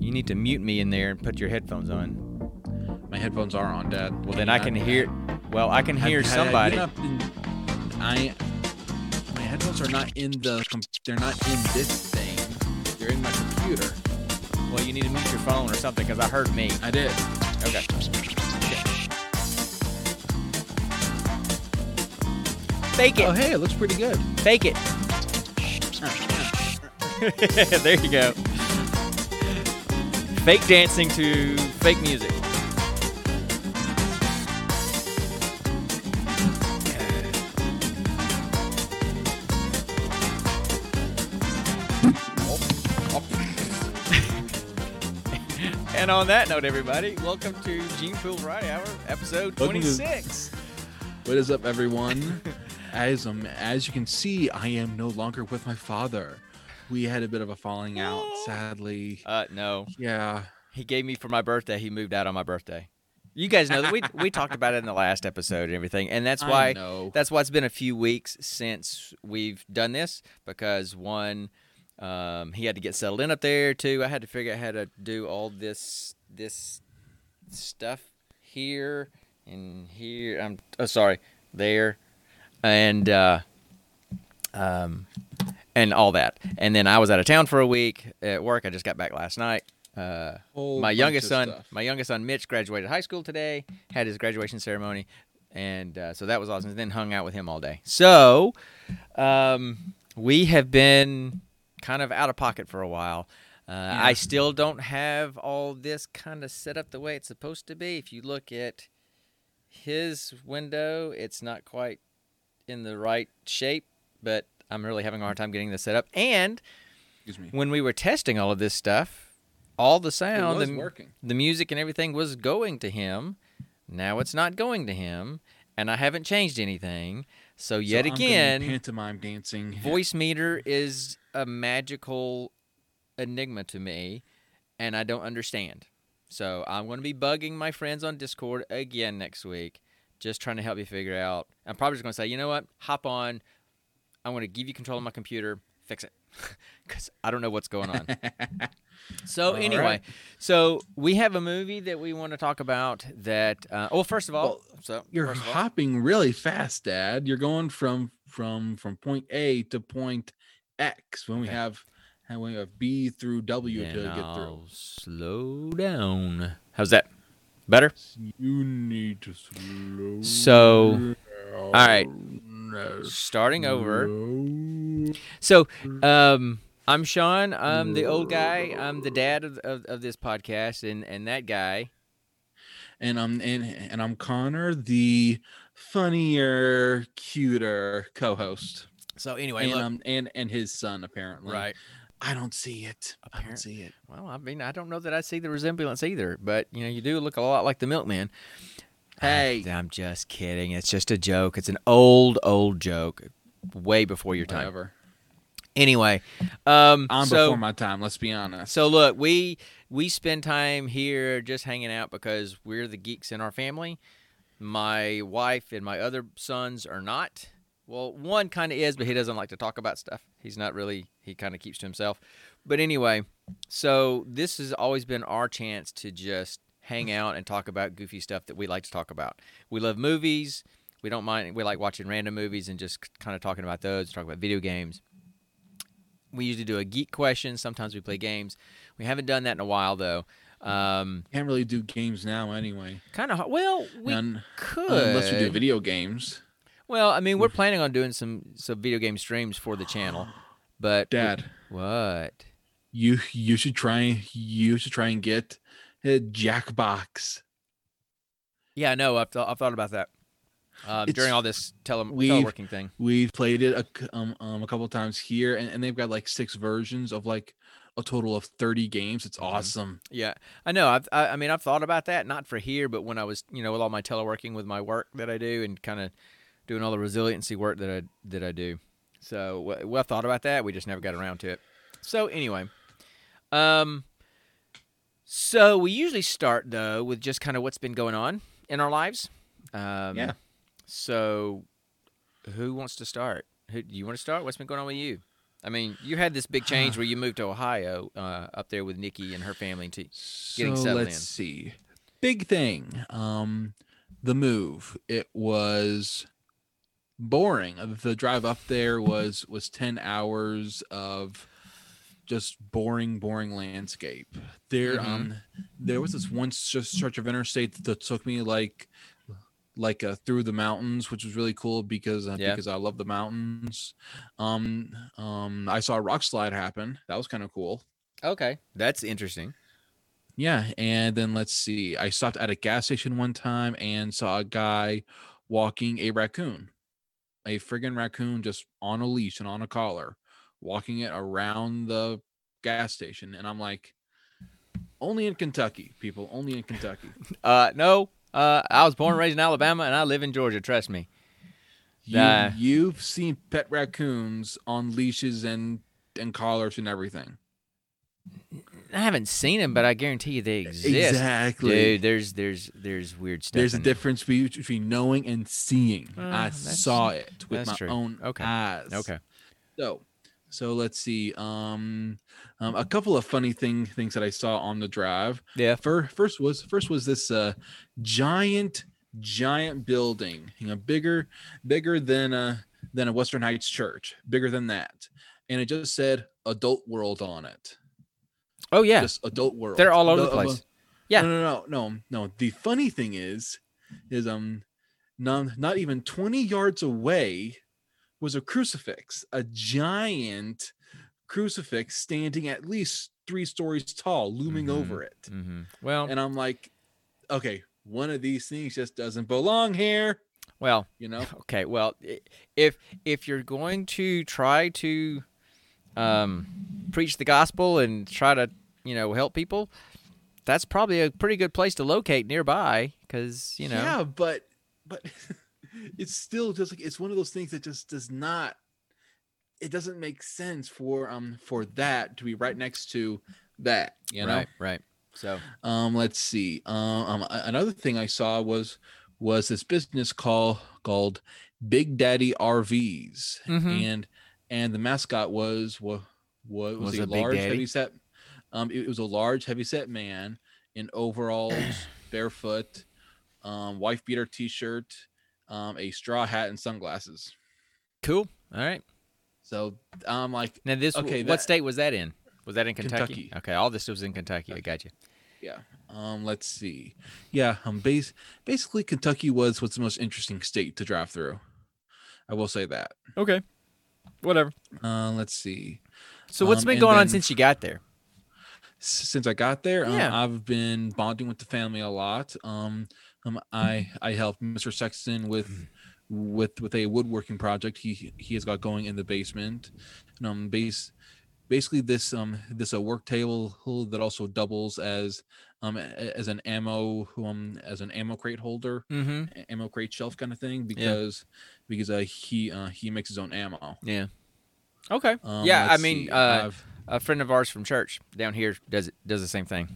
You need to mute me in there and put your headphones on. My headphones are on, Dad. Well, then I can hear. Well, I can hear somebody. I. My headphones are not in the. They're not in this thing. They're in my computer. Well, you need to mute your phone or something because I heard me. I did. Okay. Fake it. Oh, hey, it looks pretty good. Fake it. there you go. Fake dancing to fake music. And on that note, everybody, welcome to Gene Pool Variety Hour, episode 26. What is up, everyone? as um, as you can see, I am no longer with my father. We had a bit of a falling out, sadly. Uh, no. Yeah. He gave me for my birthday. He moved out on my birthday. You guys know that we we talked about it in the last episode and everything, and that's why that's why it's been a few weeks since we've done this because one, um, he had to get settled in up there. Two, I had to figure out how to do all this this stuff here and here. I'm oh sorry there, and uh, um, and all that. And then I was out of town for a week at work. I just got back last night. Uh, my youngest son, stuff. my youngest son Mitch, graduated high school today. Had his graduation ceremony, and uh, so that was awesome. Then hung out with him all day. So, um, we have been kind of out of pocket for a while. Uh, I still don't have all this kind of set up the way it's supposed to be. If you look at his window, it's not quite in the right shape, but I'm really having a hard time getting this set up. And Excuse me. when we were testing all of this stuff, all the sound, the, working. the music, and everything was going to him. Now it's not going to him, and I haven't changed anything. So yet So I'm again, pantomime dancing. Voicemeeter is a magical enigma to me, and I don't understand. So I'm going to be bugging my friends on Discord again next week, just trying to help you figure out. I'm probably just going to say, you know what? Hop on. I'm going to give you control of my computer. Fix it, because I don't know what's going on. So All anyway, right. so we have a movie that we want to talk about. That uh, well, first of all, Well, so You're all- hopping really fast, Dad. You're going from from from point A to point X when we Okay. have and we have B through W Then to get through. I'll slow down. How's that? Better? You need to slow. So, all right. Starting over. So, um, I'm Sean. I'm the old guy. I'm the dad of, of, of this podcast, and, and that guy. and I'm and, and I'm Connor, the funnier, cuter co-host. So anyway, and look, um and and his son apparently. right. I don't see it. I don't see it. Well, I mean, I don't know that I see the resemblance either, but you know, you do look a lot like the milkman. Hey. I'm just kidding. It's just a joke. It's an old, old joke, way before your time. Whatever. Anyway, um, I'm so before my time. Let's be honest. so look, we we spend time here just hanging out because we're the geeks in our family. My wife and my other sons are not. Well, one kind of is, but he doesn't like to talk about stuff. He's not really. He kind of keeps to himself. But anyway, so this has always been our chance to just hang out and talk about goofy stuff that we like to talk about. We love movies. We don't mind. We like watching random movies and just kind of talking about those. Talk about video games. We usually do a geek question. Sometimes we play games. We haven't done that in a while though. Um, Can't really do games now anyway. kind of well, we Un- could unless we do video games. Well, I mean, we're planning on doing some some video game streams for the channel, but Dad, what? you you should try you should try and get Jackbox. Yeah, no, I've, th- I've thought about that um, during all this tele- teleworking thing. We've played it a, um, um, a couple of times here, and, and they've got like six versions of like a total of 30 games. It's awesome. Yeah, I know. I've, I, I mean, I've thought about that, not for here, but when I was, you know, with all my teleworking with my work that I do, and kind of doing all the resiliency work that I that I do. So, we- well, thought about that. We just never got around to it. So, anyway, um, so we usually start though with just kind of what's been going on in our lives. Um, Yeah. So, who wants to start? Who do you want to start? What's been going on with you? I mean, you had this big change where you moved to Ohio, uh, up there with Nikki and her family. To Getting so settled let's in. see. Big thing. Um, the move. It was boring. The drive up there was was ten hours of just boring, boring landscape. There, Mhm. um, there was this one stretch of interstate that took me like like uh, through the mountains, which was really cool because uh, Yeah. because I love the mountains. Um, um, I saw a rock slide happen. That was kind of cool. okay, that's interesting. Yeah, and then let's see. I stopped at a gas station one time and saw a guy walking a raccoon, a friggin' raccoon just on a leash and on a collar, walking it around the gas station. And I'm like, only in Kentucky, people, only in Kentucky. Uh, no, uh, I was born and raised in Alabama, and I live in Georgia. Trust me. You. You've seen pet raccoons on leashes and and collars and everything. I haven't seen them, but I guarantee you they exist. Exactly. Dude, there's there's there's weird stuff. There's a difference be- between knowing and seeing. Uh, I saw it with my true. own Okay. eyes. Okay. So, so let's see. Um, um, a couple of funny thing things that I saw on the drive. Yeah. First, first was first was this uh giant, giant building. You know, bigger, bigger than a than a Western Heights church. Bigger than that, and it just said "Adult World" on it. Oh yeah. Just Adult World. They're all over the The- uh, place. Yeah. No, no, no, no, no. The funny thing is, is um, not not even twenty yards away was a crucifix, a giant crucifix standing at least three stories tall, looming Mhm. over it. hmm Well, And I'm like, okay, one of these things just doesn't belong here, well, you know? okay. Well, if if you're going to try to um, preach the gospel and try to you know help people, that's probably a pretty good place to locate nearby because you know. Yeah, but but it's still just like it's one of those things that just does not it doesn't make sense for um for that to be right next to that, you know. Right. Right. So. Um let's see. Um, um another thing I saw was was this business call called Big Daddy RVs Mhm. and and the mascot was what was, was, Was a large heavy set um it, it was a large heavy set man in overalls barefoot um wife beater t-shirt um a straw hat and sunglasses Cool. All right. so i'm like Now this. Okay, Okay. that- what state was that in? Was that in Kentucky? Kentucky. Okay. All this was in Kentucky. I got you. yeah um let's see yeah um base basically kentucky was what's the most interesting state to drive through i will say that Okay. Whatever. uh let's see So what's Um, been going on since you got there? Since i got there um, i've been bonding with the family a lot um um i i helped mr sexton with with with a woodworking project he he has got going in the basement and um base basically this um this a work table that also doubles as um as an ammo um as an ammo crate holder Mm-hmm. ammo crate shelf kind of thing because because uh he uh he makes his own ammo Yeah. Okay. um, yeah, I mean, uh, a friend of ours from church down here does it does the same thing.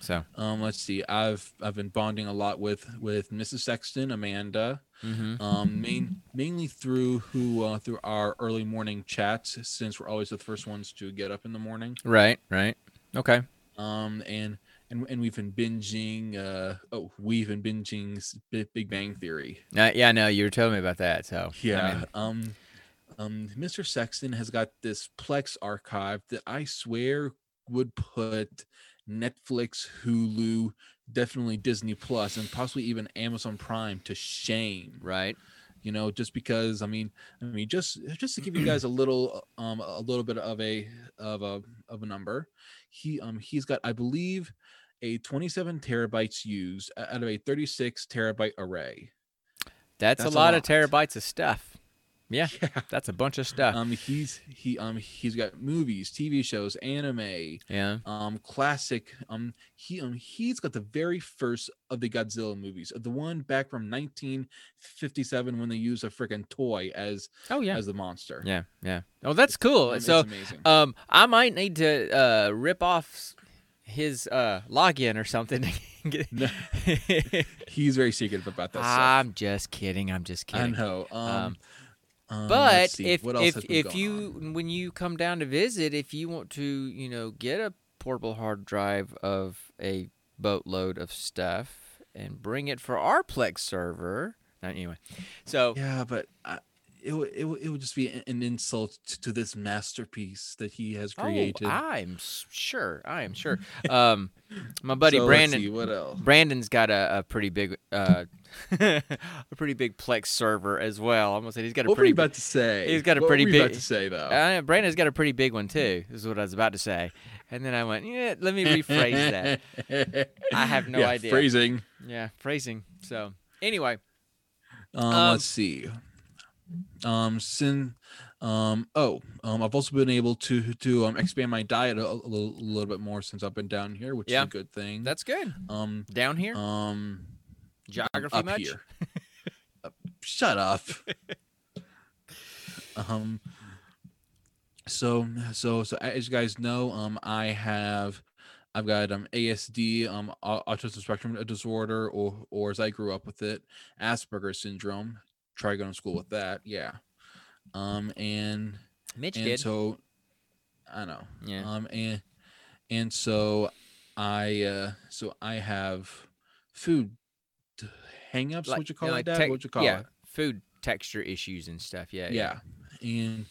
So. um let's see i've i've been bonding a lot with with mrs sexton amanda Mm-hmm. um main mainly through who uh through our early morning chats since we're always the first ones to get up in the morning Right. Right. Okay. um and and, and we've been binging uh oh we've been binging big bang theory Uh, yeah. No, you were telling me about that. So. I yeah mean, um um mr sexton has got this plex archive that i swear would put netflix hulu definitely disney plus and possibly even amazon prime to shame right. you know just because i mean i mean just just to give you guys a little um a little bit of a of a of a number he um he's got i believe a 27 terabytes used out of a 36 terabyte array That's, That's a a lot, lot. of terabytes of stuff. Yeah. yeah That's a bunch of stuff. um he's he um he's got movies tv shows anime yeah. um classic um he um he's got the very first of the godzilla movies the one back from 1957 when they used a freaking toy as Oh yeah. as the monster Yeah. Yeah. Oh, that's cool. It's so, amazing um, I might need to uh rip off his uh login or something. No. he's very secretive about that stuff. I'm just kidding. I'm just kidding. I know. Um, Um, Um, But if if if you on? when you come down to visit, if you want to, you know, get a portable hard drive of a boatload of stuff and bring it for our Plex server. uh, Anyway, so yeah, but I, it would it would it would just be an- an insult to this masterpiece that he has created. Oh, I'm sure. I am sure. Um, my buddy So, let's Brandon. see, what else? Brandon's got a, a pretty big, uh, a pretty big Plex server as well. I'm gonna say he's got a What were you pretty. about to say? he's got a What pretty were you about big- to say though. Uh, Brandon's got a pretty big one too. Is what I was about to say, and then I went, yeah. Let me rephrase that. I have no Yeah, idea. Phrasing. Yeah, phrasing. So anyway, Um, Um, let's see. Um, sin. Um, oh, um, I've also been able to to um expand my diet a, a little, a little bit more since I've been down here, which Yeah. is a good thing. that's good. um Down here, um geography up much? here. Shut up. um. So so so as you guys know, um, I have. I've got um ASD, um autism spectrum disorder, or or as I grew up with it, Asperger's syndrome. Try going to school with that, yeah. Um and Mitch and did. so I know. yeah. Um and and so I uh so I have food hangups, Like- what you call it, Dad? tec- what you call yeah, it? food texture issues and stuff. Yeah, Yeah. And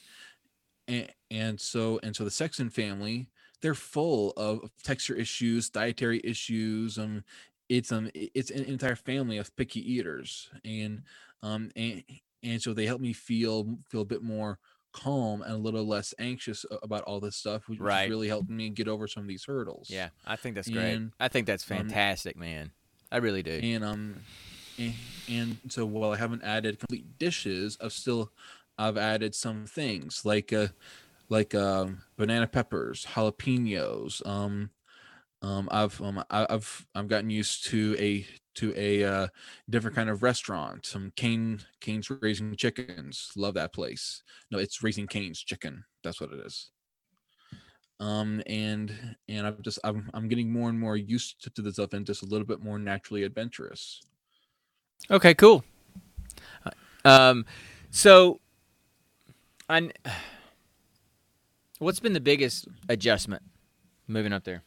and and so and so the Sexton family, they're full of texture issues, dietary issues. Um it's um it's an entire family of picky eaters. And um and and so they help me feel feel a bit more calm and a little less anxious about all this stuff, which, Right. is really helping me get over some of these hurdles. Yeah, I think that's great. And, I think that's um, fantastic, man. I really do. and um and, and so while i haven't added complete dishes i've still i've added some things like uh like um banana peppers jalapenos um um i've um i've i've gotten used to a to a uh different kind of restaurant some cane canes raising chickens love that place no it's Raising Cane's chicken that's what it is um and and i've just i'm, I'm getting more and more used to, to this stuff and just a little bit more naturally adventurous Okay, cool. Uh, Um, so, I. What's been the biggest adjustment moving up there?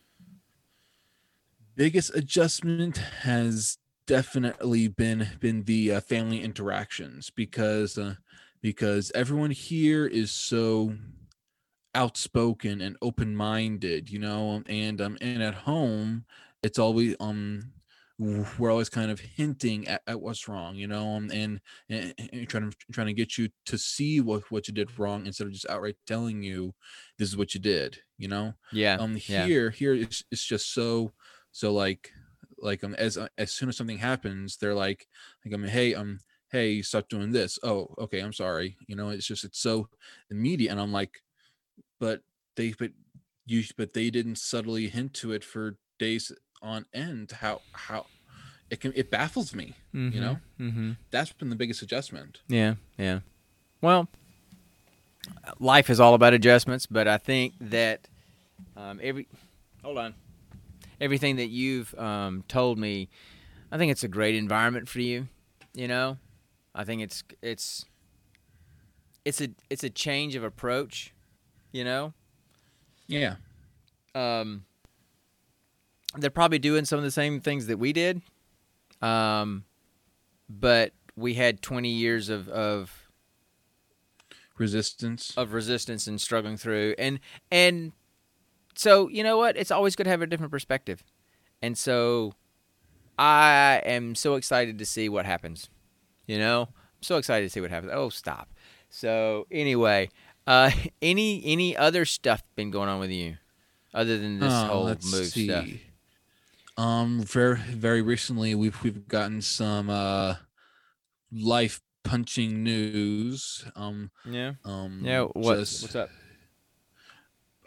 Biggest adjustment has definitely been been the uh, family interactions because uh, because everyone here is so outspoken and open-minded you know and um and at home it's always um we're always kind of hinting at, at what's wrong you know um, and, and, and trying to trying to get you to see what what you did wrong instead of just outright telling you this is what you did you know Yeah. um yeah. here here it's, it's just so so like like um as uh, as soon as something happens they're like like um hey um hey stop doing this oh okay i'm sorry you know it's just it's so immediate and i'm like but they but you but they didn't subtly hint to it for days on end how how it can it baffles me you know Mm-hmm. that's been the biggest adjustment Yeah. Yeah. Well, life is all about adjustments, but I think that um, every hold on, everything that you've um, told me, I think it's a great environment for you. You know, I think it's it's it's a it's a change of approach. You know, yeah um, they're probably doing some of the same things that we did, um, but we had 20 years of, of resistance of resistance and struggling through and and so you know what? It's always good to have a different perspective. And so i am so excited to see what happens you know? I'm so excited to see what happens. Oh stop. So anyway uh any any other stuff been going on with you other than this Oh, whole let's move stuff? See. Um, very very recently we've we've gotten some uh life punching news. Um, yeah. um, yeah what just- what's up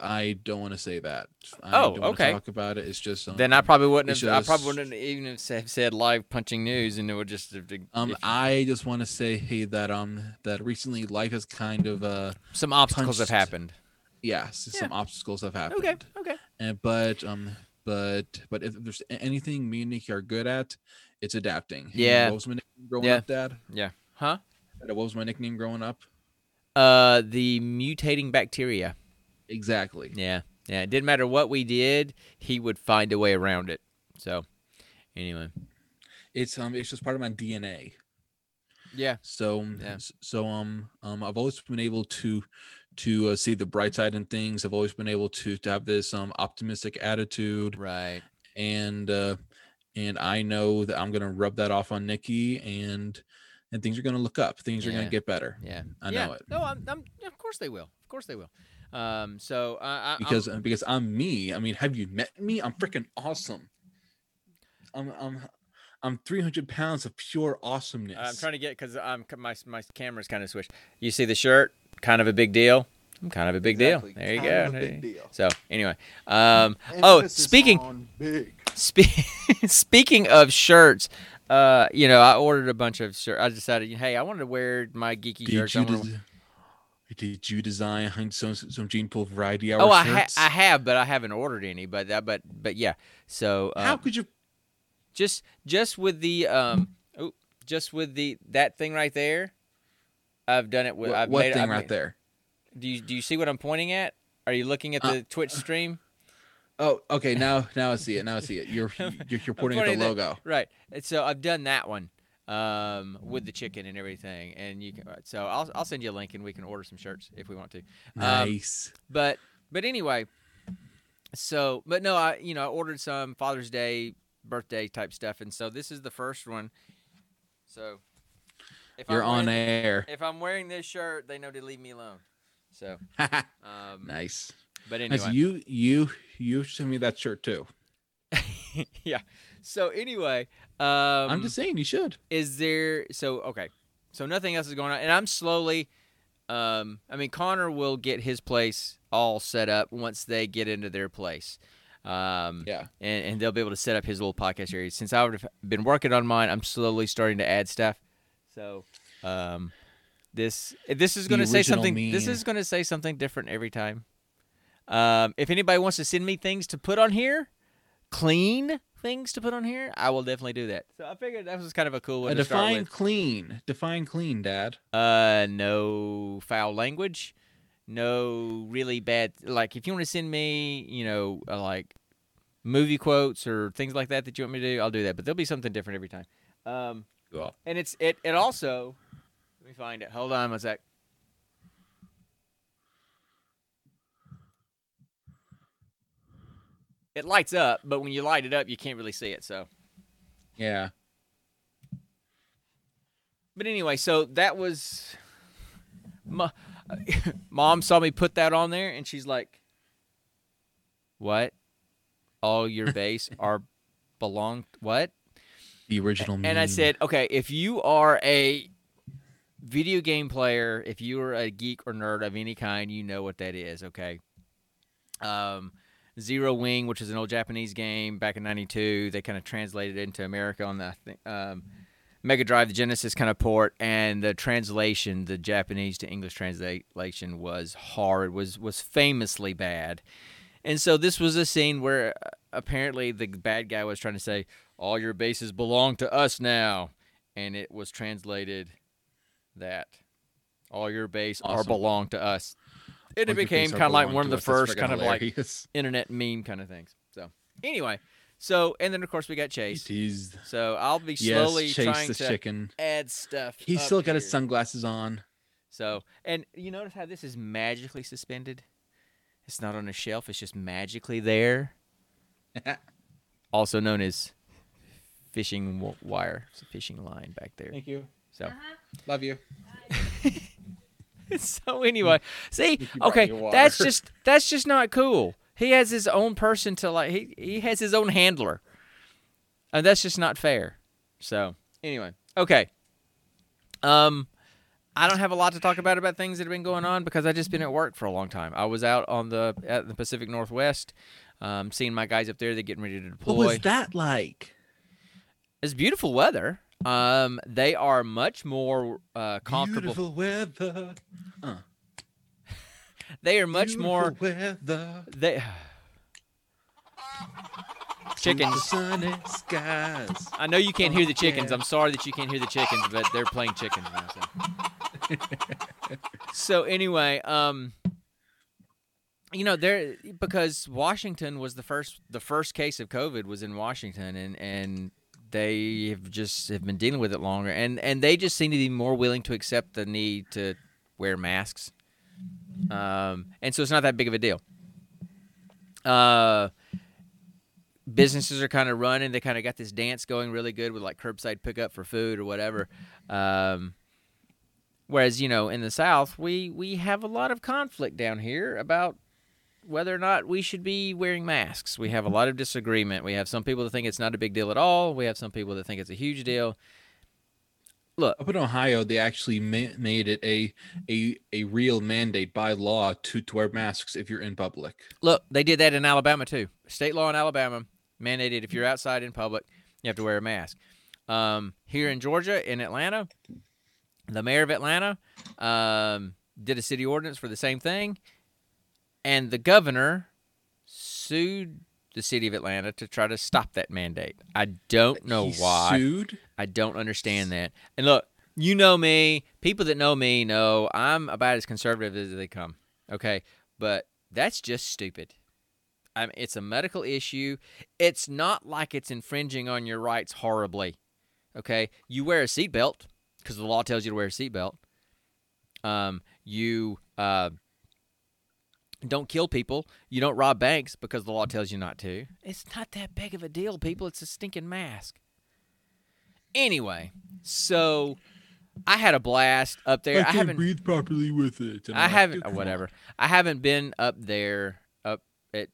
I don't want to say that. I Oh, okay. Talk about it. It's just um, then i probably wouldn't have i probably wouldn't even have said- said live punching news and it would just have um if- I just want to say hey that um that recently life has kind of uh some obstacles have punched- happened yeah some obstacles have happened. okay okay And but um but but if there's anything me and Nikki are good at, it's adapting. Yeah. What was my nickname growing Yeah. up, Dad? Yeah. Huh? What was my nickname growing up? Uh, the mutating bacteria. Exactly. Yeah, yeah. It didn't matter what we did, he would find a way around it. So, anyway. It's um it's just part of my DNA. Yeah. So Yeah. so um um I've always been able to to uh, see the bright side in things. I've always been able to to have this um optimistic attitude Right. and uh and I know that I'm gonna rub that off on Nikki and and things are gonna look up. Things are gonna get better Yeah. I yeah. know it. No, I'm, I'm. Of course they will. Of course they will. Um. So I, I I'm- because uh, because I'm me. I mean, have you met me? I'm freaking awesome. I'm I'm I'm 300 pounds of pure awesomeness. I'm trying to get because I'm my my camera's kind of switched. You see the shirt, kind of a big deal. I'm kind of a big Exactly, deal. There you kind go. of a big deal. So anyway, um, oh, Emphasis speaking big. spe- speaking of shirts, uh, you know, I ordered a bunch of shirts. I decided, hey, I wanted to wear my geeky did shirts. I you, wanna- des- did you design some some Gene Pool variety hour oh, I, ha- I have, but I haven't ordered any. But uh, but but yeah. So uh, How could you? just just with the um oh, just with the that thing right there i've done it with What, i've what made thing I've right made- there? do you do you see what i'm pointing at are you looking at Uh, the twitch stream Oh, okay. Now now I see it. Now I see it. You're you're, you're pointing at the pointing at- logo. right and so i've done that one um with the chicken and everything and you can so i'll, I'll send you a link and we can order some shirts if we want to Um, Nice. but but anyway so but no i you know i ordered some father's day birthday type stuff and so this is the first one so if you're I'm on wearing- air. if I'm wearing this shirt, they know to leave me alone. So, um, nice. but anyway, You you you send me that shirt too. yeah. So anyway, um, I'm just saying you should. is there? So okay, so nothing else is going on, and I'm slowly. Um, I mean, Connor will get his place all set up once they get into their place. Um, Yeah. and, and they'll be able to set up his little podcast area. Since I've been working on mine, I'm slowly starting to add stuff. So, um, this this is going to say something. me. This is going to say something different every time. Um, if anybody wants to send me things to put on here, clean things to put on here, I will definitely do that. So I figured that was kind of a cool one Uh, to start define with. clean. Define clean, Dad. Uh, no foul language, no really bad. Like if you want to send me, you know, uh, like movie quotes or things like that that you want me to do, I'll do that. But there'll be something different every time. Um, Cool. and it's it it also. Let me find it. Hold on one sec. It lights up, but when you light it up, you can't really see it. So, Yeah. but anyway, so that was. My, Mom saw me put that on there, and she's like, "What? All your base are belong what?" The original And I said, okay, if you are a video game player, if you are a geek or nerd of any kind, you know what that is, okay? Um, Zero Wing, which is an old Japanese game back in '92, they kind of translated it into America on the um, Mega Drive, the Genesis kind of port, and the translation, the Japanese to English translation, was hard, was was famously bad. And so this was a scene where uh, apparently the bad guy was trying to say, "All your bases belong to us now," and it was translated that all your base are belong to us. And it became kind of like one of the first freaking kind of like internet meme kind of things. So anyway, so and then of course we got Chase. Teased. So I'll be Yes, slowly Chase trying the to chicken. add stuff. He's up still got his sunglasses on. So, and you notice how this is magically suspended? It's not on a shelf, it's just magically there. also known as fishing wire. It's a fishing line back there. Thank you. So, uh-huh. Love you. so anyway, see, okay, that's just that's just not cool. He has his own person to like he he has his own handler. And that's just not fair. So, anyway, okay. Um I don't have a lot to talk about about things that have been going on because I just been at work for a long time. I was out on the at the Pacific Northwest, um, seeing my guys up there. They're getting ready to deploy. What was that like? It's beautiful weather. Um, they are much more uh, comfortable. Beautiful weather. They are much more. Beautiful weather. They chickens. Sunny skies. I know you can't hear the chickens. Yeah. I'm sorry that you can't hear the chickens, but they're playing chickens now. So. so anyway, um, you know there because Washington was the first the first case of COVID was in Washington, and and they have just have been dealing with it longer, and and they just seem to be more willing to accept the need to wear masks, um, and so it's not that big of a deal. Uh, businesses are kind of running. They kind of got this dance going really good with like curbside pickup for food or whatever. Um, whereas you know in the South we we have a lot of conflict down here about whether or not we should be wearing masks. We have a lot of disagreement. We have some people that think it's not a big deal at all. We have some people that think it's a huge deal. Look, up in Ohio, they actually ma- made it a a a real mandate by law to, to wear masks if you're in public. Look, they did that in Alabama too. State law in Alabama mandated if you're outside in public, you have to wear a mask. Um, here in Georgia, in Atlanta, the mayor of Atlanta um, did a city ordinance for the same thing, and the governor sued the city of Atlanta to try to stop that mandate. I don't know He why. Sued? I don't understand that. And look, you know me. People that know me know I'm about as conservative as they come. Okay, but that's just stupid. I mean, it's a medical issue. It's not like it's infringing on your rights horribly. Okay, you wear a seatbelt because the law tells you to wear a seatbelt. Um, you uh, don't kill people. You don't rob banks because the law tells you not to. It's not that big of a deal, people. It's a stinking mask. Anyway, so I had a blast up there. I, can't haven't breathe properly with it. I like, haven't "Dude, uh, whatever. I haven't been up there up at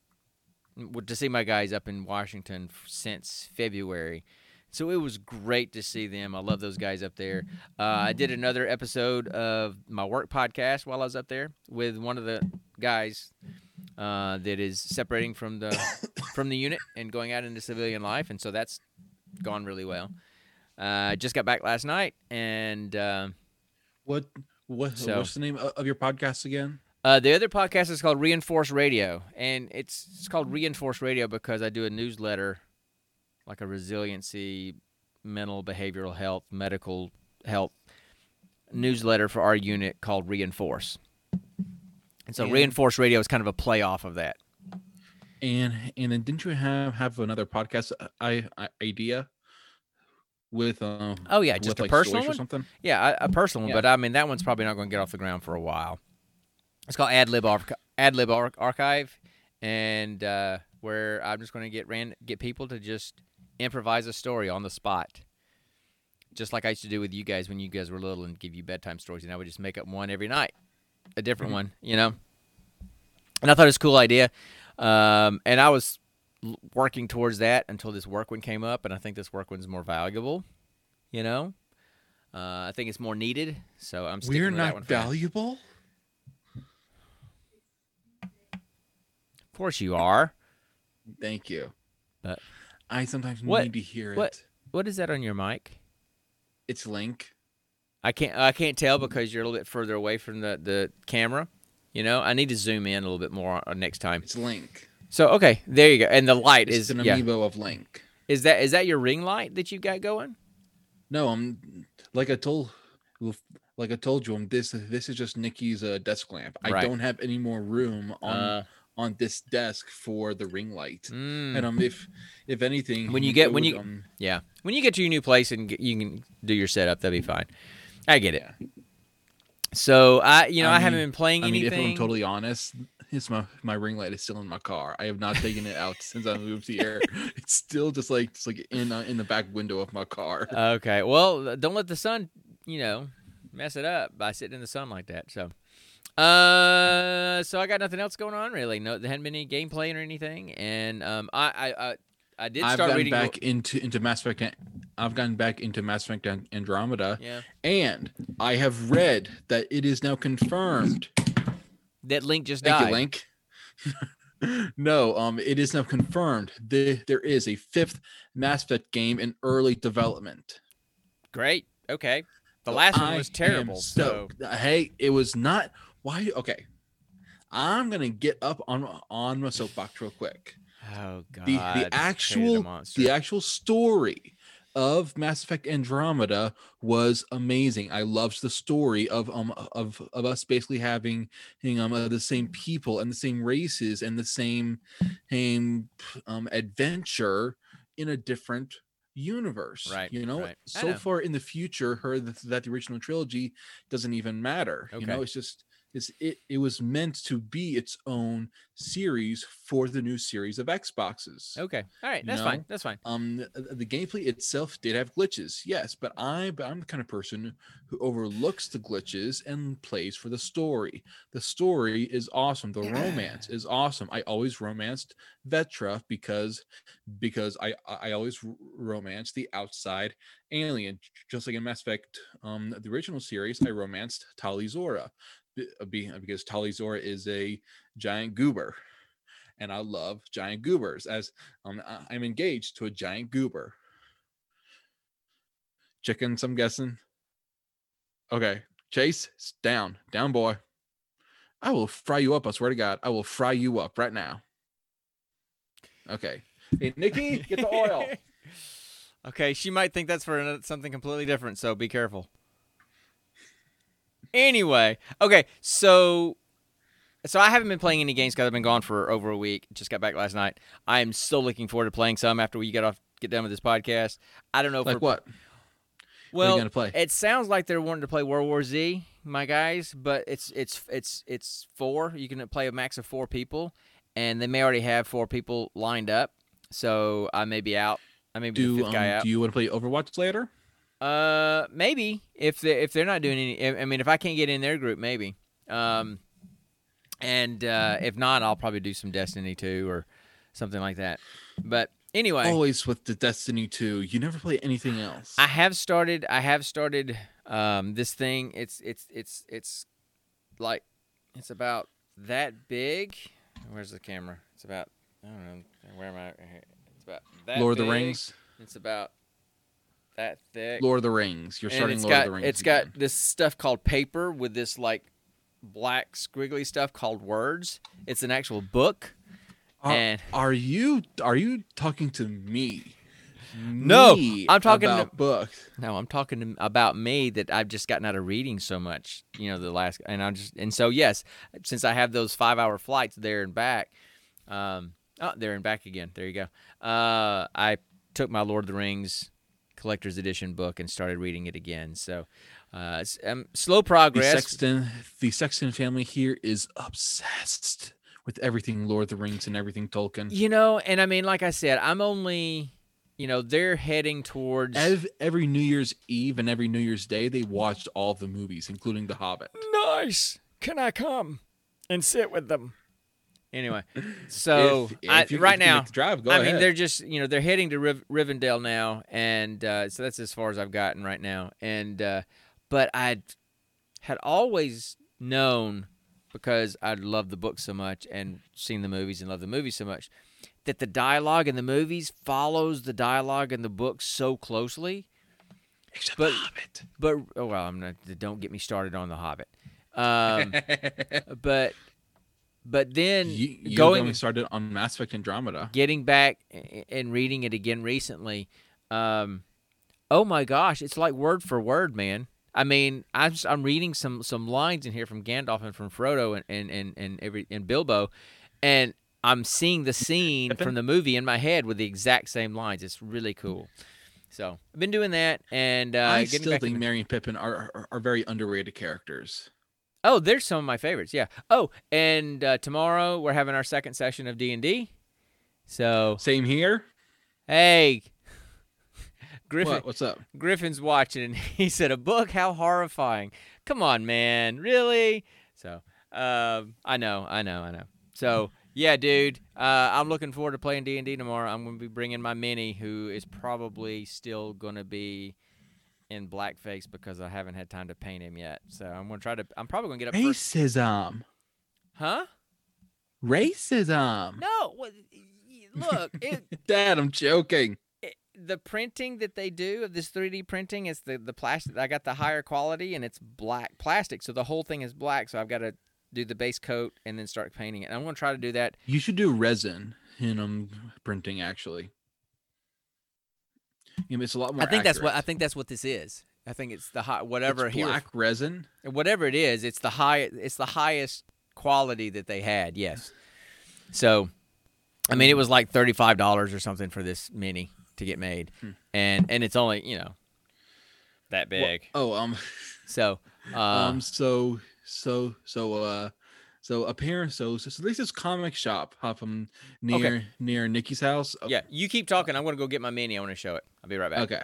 to see my guys up in Washington since February. So it was great to see them. I love those guys up there. Uh, I did another episode of my work podcast while I was up there with one of the guys uh, that is separating from the from the unit and going out into civilian life, and so that's gone really well. Uh, I just got back last night, and uh, What what So- what's the name of of your podcast again? Uh, the other podcast is called Reinforce Radio, and it's it's called Reinforce Radio because I do a newsletter, like a resiliency, mental, behavioral health, medical health newsletter for our unit called Reinforce. And so And- Reinforce Radio is kind of a play off of that. And and then didn't you have have another podcast uh, I, I idea with uh Oh yeah, just a like, personal stories or one. something? Yeah, a, a personal one, but I mean that one's probably not going to get off the ground for a while. It's called AdLib Arch- AdLib Ar- Archive, and uh, where I'm just going to get ran get people to just improvise a story on the spot, just like I used to do with you guys when you guys were little and give you bedtime stories, and I would just make up one every night, a different Mhm. one, you know. And I thought it was a cool idea, um, and I was working towards that until this work one came up, and I think this work one's more valuable, you know. Uh, I think it's more needed, so I'm sticking We're with that not one for now. valuable. Of course you are. Thank you. But- I sometimes What- need to hear what- it. What is that on your mic? It's Link. I can't I can't tell because you're a little bit further away from the, the camera. You know, I need to zoom in a little bit more next time. It's Link. So okay, there you go. And the light It's is an yeah. amiibo of Link. Is that is that your ring light that you got going? No, I'm like I told like I told you, I'm this this is just Nikki's uh, desk lamp. I Right. don't have any more room on Uh, on this desk for the ring light. mm, And um, if if anything, When you get- when you- um, yeah. When you get to your new place and get, you can do your setup, that'd be fine. I get it. So I, you know, I, I haven't been playing I mean, if. I'm totally honest, it's my my ring light is still in my car. I have not taken it out since I moved here. It's still just like just like in uh, in the back window of my car. Okay. Well, don't let the sun, you know, mess it up by sitting in the sun like that. So, uh, so I got nothing else going on really. No, there hadn't been any gameplay or anything, and um, I I I, I did I've start reading. back into into Mass Effect. I've gotten back into Mass Effect An- Andromeda, Yeah, and I have read that it is now confirmed. that Link just Thank died. you, Link. no, um, it is now confirmed. The, there is a fifth Mass Effect game in early development. Great. Okay. The last one was terrible. So. Hey, it was not. Why? Okay, I'm gonna get up on on my soapbox real quick. oh god, The the actual the actual story of Mass Effect Andromeda was amazing. I loved the story of um of of us basically having um uh, the same people and the same races and the same same um adventure in a different universe. Right, You know, right. So know. far in the future, heard that, that the original trilogy doesn't even matter. Okay. You know, it's just it's it it was meant to be its own series for the new series of Xboxes. Okay. All right. You That's fine. That's fine. Um, the, the gameplay itself did have glitches, yes, but I, but I'm the kind of person who overlooks the glitches and plays for the story. The story is awesome. The romance is awesome. I always romanced Vetra because, because I, I always r- romanced the outside alien, just like in Mass Effect, um, the original series. I romanced Tali'Zorah, because Tali'Zorah is a giant goober and I love giant goobers. As um, I- I'm engaged to a giant goober. Chickens, I'm guessing. Okay, Chase, down, down, boy. I will fry you up. I swear to God, I will fry you up right now. Okay, hey Nikki, get the oil. okay, she might think that's for something completely different, so be careful. Anyway, okay, so so I haven't been playing any games because I've been gone for over a week. Just got back last night. I am still looking forward to playing some after we get off, get done with this podcast. I don't know if Like what? What Well, you gonna play? it sounds like they're wanting to play World War Z, my guys, but it's it's it's it's four. You can play a max of four people, and they may already have four people lined up. So I may be out. I may be the fifth um, guy out. do you want to play Overwatch later? Uh, maybe if they if they're not doing any. I mean, if I can't get in their group, maybe. Um, and uh, if not, I'll probably do some Destiny 2 or something like that. But anyway, Always with the Destiny 2. You never play anything else. I have started. I have started um, this thing. It's it's it's it's like it's about that big. Where's the camera? It's about I don't know where am I? It's about that. Lord of the. Rings. It's about that thick. Lord of the Rings. You're and starting Lord got of the Rings. it's again. got this stuff called paper with this like black squiggly stuff called words. It's an actual book. Are, and- are you are you talking to me? No, Me I'm talking to- about books. No, I'm talking to, about me that I've just gotten out of reading so much, you know, the last, and I'm just, and so yes, since I have those five hour flights there and back, um, oh, there and back again. There you go. Uh, I took my Lord of the Rings collector's edition book and started reading it again. So, uh, it's, um, slow progress. The. Sexton, the Sexton family here is obsessed with everything Lord of the Rings and everything Tolkien. You know, and I mean, like I said, I'm only, you know, they're heading towards. Ev- every New Year's Eve and every New Year's Day, they watched all the movies, including The Hobbit. nice. Can I come and sit with them? Anyway, so If- if you- right if you make now, drive, I ahead. mean, they're just you know they're heading to Riv- Rivendell now, and uh, so that's as far as I've gotten right now. And uh, but I had always known because I love the book so much and seen the movies and love the movies so much that the dialogue in the movies follows the dialogue in the book so closely. Except but- The Hobbit. But oh well, I'm not. Don't get me started on the Hobbit. Um, but but then you, you going going started on Mass Effect Andromeda. getting back and reading it again recently um oh my gosh it's like word for word man i mean i'm, s- I'm reading some some lines in here from gandalf and from frodo and and and, and every and bilbo and i'm seeing the scene from the movie in my head with the exact same lines it's really cool so i've been doing that and uh I getting still back think into- Merry and Pippin are, are are very underrated characters. Oh there's some of my favorites yeah oh and uh, tomorrow we're having our second session of d&d so Same here. hey griffin What? What's up? Griffin's watching and he said, "A book? How horrifying! Come on, man, really?" So, um, I know, I know, I know. So, yeah, dude, uh, I'm looking forward to playing D and D tomorrow. I'm going to be bringing my mini, who is probably still going to be in blackface because I haven't had time to paint him yet. So I'm to try to. I'm probably to get up first. Racism. Huh? Racism. No. Look, it, Dad, I'm joking. it, the printing that they do of this 3D printing is the the plastic. I got the higher quality and it's black plastic, so the whole thing is black. So I've got to do the base coat and then start painting it. And I'm to try to do that. You should do resin in um printing actually. You know, it's a lot more. I think that's what I think that's what this is. I think it's the high whatever It's here black resin. whatever it is, it's the high it's the highest quality that they had. Yes. So, I mean, it was like thirty five dollars or something for this mini to get made, Hmm. and and it's only you know that big. Oh, um, so, uh, um, so so so uh, so apparent. So so, so there's this comic shop up um near near Nikki's house. Yeah, you keep talking. I'm gonna go get my mini. I want to show it. I'll be right back. Okay.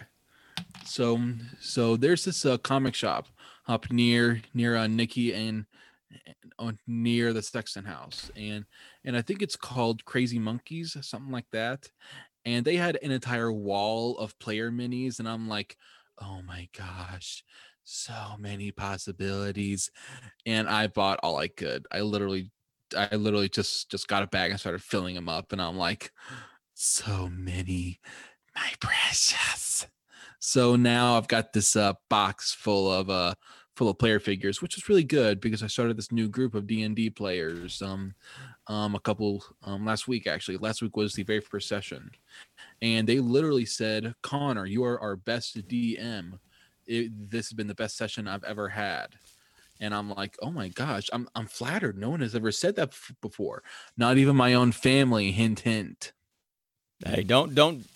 So so there's this uh, comic shop up near near uh, Nikki and near the Sexton house and and I think it's called Crazy Monkeys something like that. And they had an entire wall of player minis and I'm like, "Oh my gosh, so many possibilities." And I bought all I could. I literally I literally just just got a bag and started filling them up and I'm like, "So many, my precious." So now I've got this uh, box full of uh full of player figures, which is really good because I started this new group of D and D players. Um, um, a couple um last week actually. Last week was the very first session, and they literally said, "Connor, you are our best DM. It, this has been the best session I've ever had." And I'm like, "Oh my gosh, I'm I'm flattered. No one has ever said that f- before. Not even my own family." Hint, hint. Hey, don't don't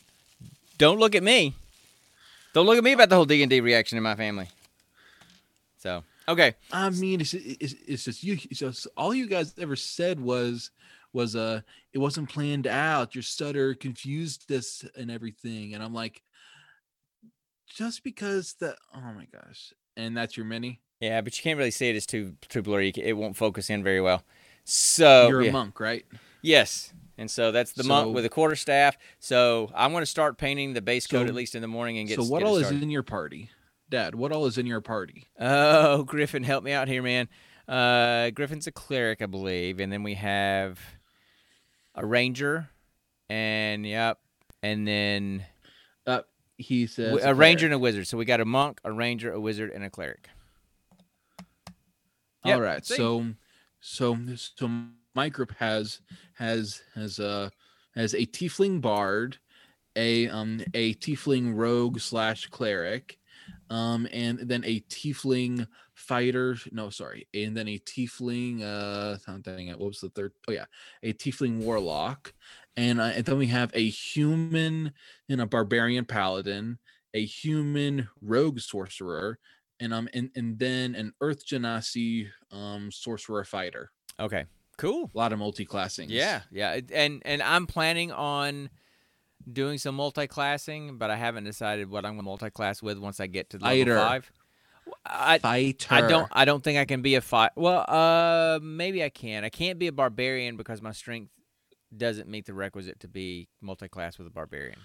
don't look at me. Don't look at me about the whole D and D reaction in my family. So okay, I mean, it's, it's it's just you. It's just all you guys ever said was was uh it wasn't planned out. Your stutter confused us and everything, and I'm like, just because the oh my gosh, and that's your mini. yeah, but you can't really see it. It's too too blurry. It won't focus in very well. So You're Oh, yeah. a monk, right? Yes. And so that's the monk with a quarter staff. So I'm going to start painting the base coat So- at least in the morning and get So what get all is in your party, Dad? What all is in your party? Oh, Griffin, help me out here, man. Uh, Griffin's a cleric, I believe, and then we have a ranger, and yep, and then Uh, he says a ranger and a wizard. So we got a monk, a ranger, a wizard, and a cleric. Yep, All right. So so so my group has has has a has a tiefling bard, a um a tiefling rogue slash cleric, um and then a tiefling fighter. No, sorry, and then a tiefling. Uh, dang it. What was the third? Oh yeah, a tiefling warlock, and uh, and then we have a human and a barbarian paladin, a human rogue sorcerer, and um and, and then an earth genasi um sorcerer fighter Okay, cool. a lot of multi-classing Yeah, yeah, and and I'm planning on doing some multi-classing, but I haven't decided what I'm going to multi-class with once I get to level Fighter. five. I, fighter I don't I don't think I can be a fight. Well, uh, maybe I can. I can't be a barbarian because my strength doesn't meet the requisite to be multi-class with a barbarian.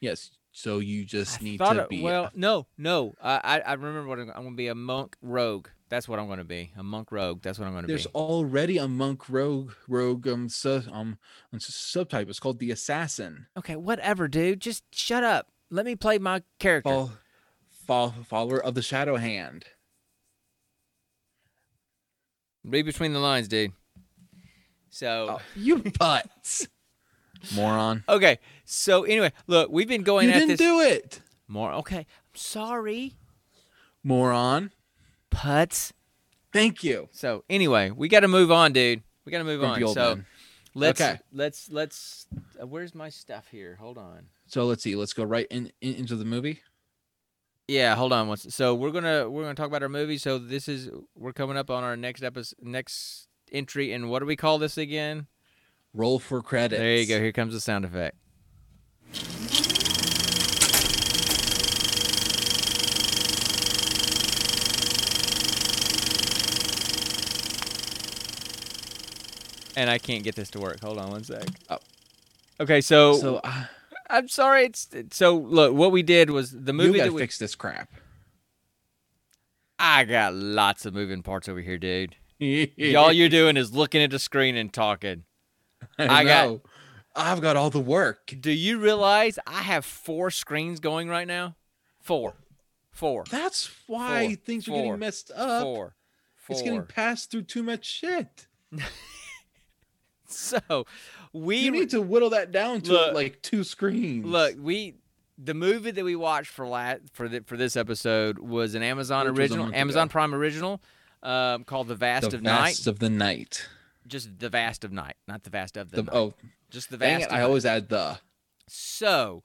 yes so you just I need to it- be well, no, no. I I, I remember what I'm, I'm going to be a monk rogue. That's what I'm going to be. A monk rogue. That's what I'm going to be. there's already a monk rogue rogue um, su- um um, subtype it's called the assassin Okay, whatever, dude. Just shut up. Let me play my character. Fol- fol- follower of the shadow hand Read between the lines, dude. So Oh, you butts moron okay, so anyway, look, we've been going you at didn't this do it more. Okay, I'm sorry, moron putz. thank you So anyway, we got to move on, dude. We got to move on. So man. let's Okay. let's let's. Uh, where's my stuff here? Hold on. so let's see let's go right in, in into the movie Yeah, hold on. Once. So we're gonna we're gonna talk about our movie. So this is we're coming up on our next episode, next entry, and what do we call this again? roll for credits There you go. Here comes the sound effect. And I can't get this to work. Hold on one sec. Oh. Okay, so, so uh, I'm sorry. It's so look. What we did was the you movie gotta that we. fix this crap I got lots of moving parts over here, dude. All you're doing is looking at the screen and talking. I, I got I've got all the work. Do you realize I have four screens going right now? Four. Four. That's why Four, things are getting messed up. Four. Four. It's getting passed through too much shit. so we You need to whittle that down to Look. like two screens. look, we the movie that we watched for la- for the, for this episode was an Amazon Which original, Amazon. Prime original, um, called The Vast the of Night. The Vast of the night. Just The Vast of Night, not The Vast of the, The, Night. oh, just The Vast. it! of I always add the. So,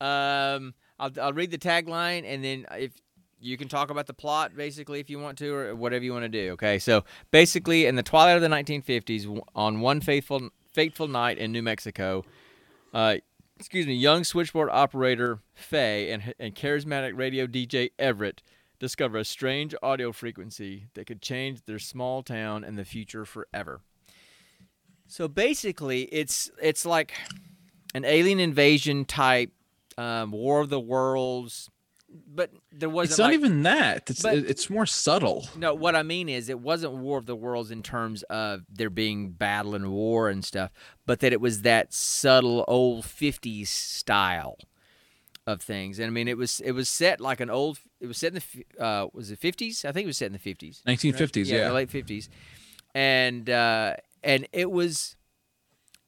um, I'll, I'll read the tagline, and then if you can talk about the plot, basically, if you want to, or whatever you want to do. Okay. So basically, in the twilight of the 1950s, on one fateful fateful night in New Mexico, uh, excuse me, young switchboard operator Faye and and charismatic radio DJ Everett discover a strange audio frequency that could change their small town and the future forever. So basically, it's it's like an alien invasion type um, War of the Worlds, but there wasn't. It's not like- even that. It's but- it's more subtle. No, what I mean is it wasn't War of the Worlds in terms of there being battle and war and stuff, but that it was that subtle old '50s style of things. And I mean, it was it was set like an old. It was set in the f- uh, was it '50s? I think it was set in the '50s. 1950s. yeah, Yeah. the late '50s, and uh, and it was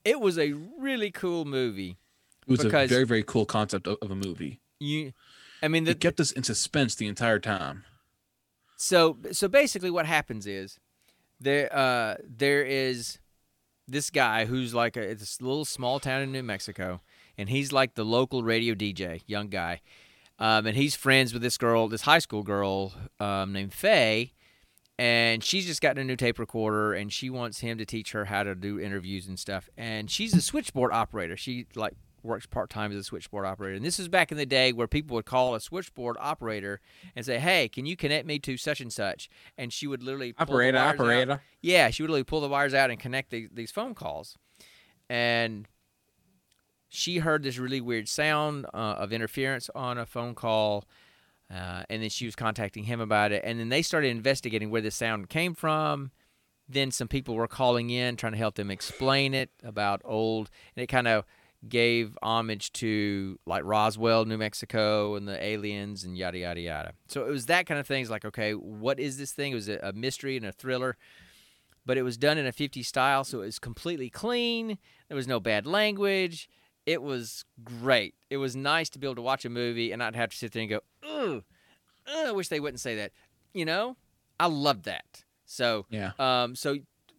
it was a really cool movie. it was a very very cool concept of, of a movie. You, I mean, the, It kept us in suspense the entire time. so so basically what happens is there uh there is this guy who's like a it's a little small town in New Mexico and he's like the local radio DJ, young guy. Um, and he's friends with this girl, this high school girl um, named Faye, and she's just gotten a new tape recorder and she wants him to teach her how to do interviews and stuff. And she's a switchboard operator. She like works part time as a switchboard operator. And this is back in the day where people would call a switchboard operator and say, "Hey, can you connect me to such and such?" And she would literally pull the wires out. Yeah, she would literally pull the wires out and connect the, these phone calls. And she heard this really weird sound uh, of interference on a phone call. Uh, and then she was contacting him about it. And then they started investigating where the sound came from. Then some people were calling in trying to help them explain it about old. And it kind of gave homage to like Roswell, New Mexico, and the aliens and yada, yada, yada. So it was that kind of thing. It's like, okay, what is this thing? It was a, mystery and a thriller but it was done in a 50 style, so it was completely clean. There was no bad language. It was great. It was nice to be able to watch a movie and not have to sit there and go, "Ugh, ugh, I wish they wouldn't say that." You know, I loved that. So, Yeah. um, so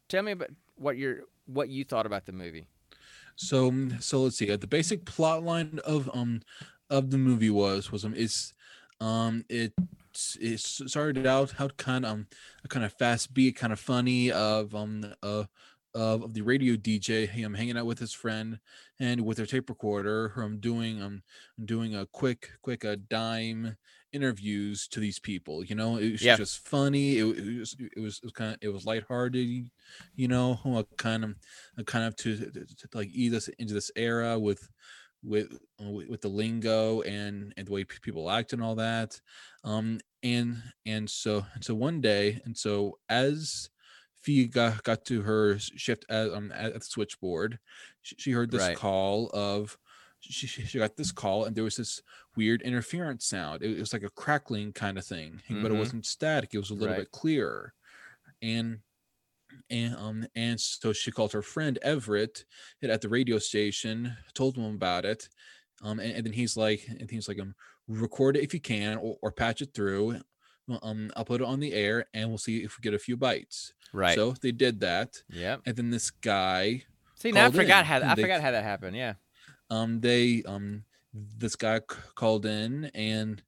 tell me about what your what you thought about the movie. So um, so let's see. Uh, the basic plot line of um of the movie was was um it's um it it started out how kind of um a kind of fast beat, kind of funny of um uh of, of the radio DJ him hanging out with his friend and with their tape recorder um doing um doing a quick quick a dime interviews to these people you know? It was Yeah. just funny it, it was it was it was kind of it was lighthearted you know? Uh, kind of uh, kind of to, to, to, like ease us into this era with with uh, with with the lingo and and the way people act and all that. Um and and so and so one day and so as Fee got, got to her shift at, um, at the switchboard she, she heard this Right. call of she, she got this call and there was this weird interference sound it, was like a crackling kind of thing but it Mhm. wasn't static it was a little Right. bit clearer and and um and so she called her friend Everett at the radio station, told him about it, um and, and then he's like and he's like um record it if you can or, or patch it through, um I'll put it on the air and we'll see if we get a few bites. Right. So they did that, Yeah. and then this guy See, now I forgot in, how I they- forgot how that happened. Yeah. um they um this guy c- called in and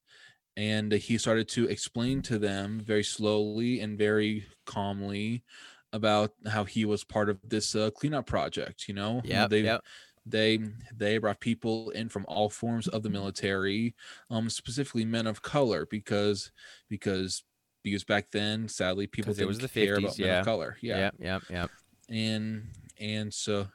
and he started to explain to them very slowly and very calmly about how he was part of this uh, cleanup project you know Yeah. they Yep. They they brought people in from all forms of the military um specifically men of color because because because back then sadly people it didn't was the care 50s, about men of color yeah yeah, yeah, and and so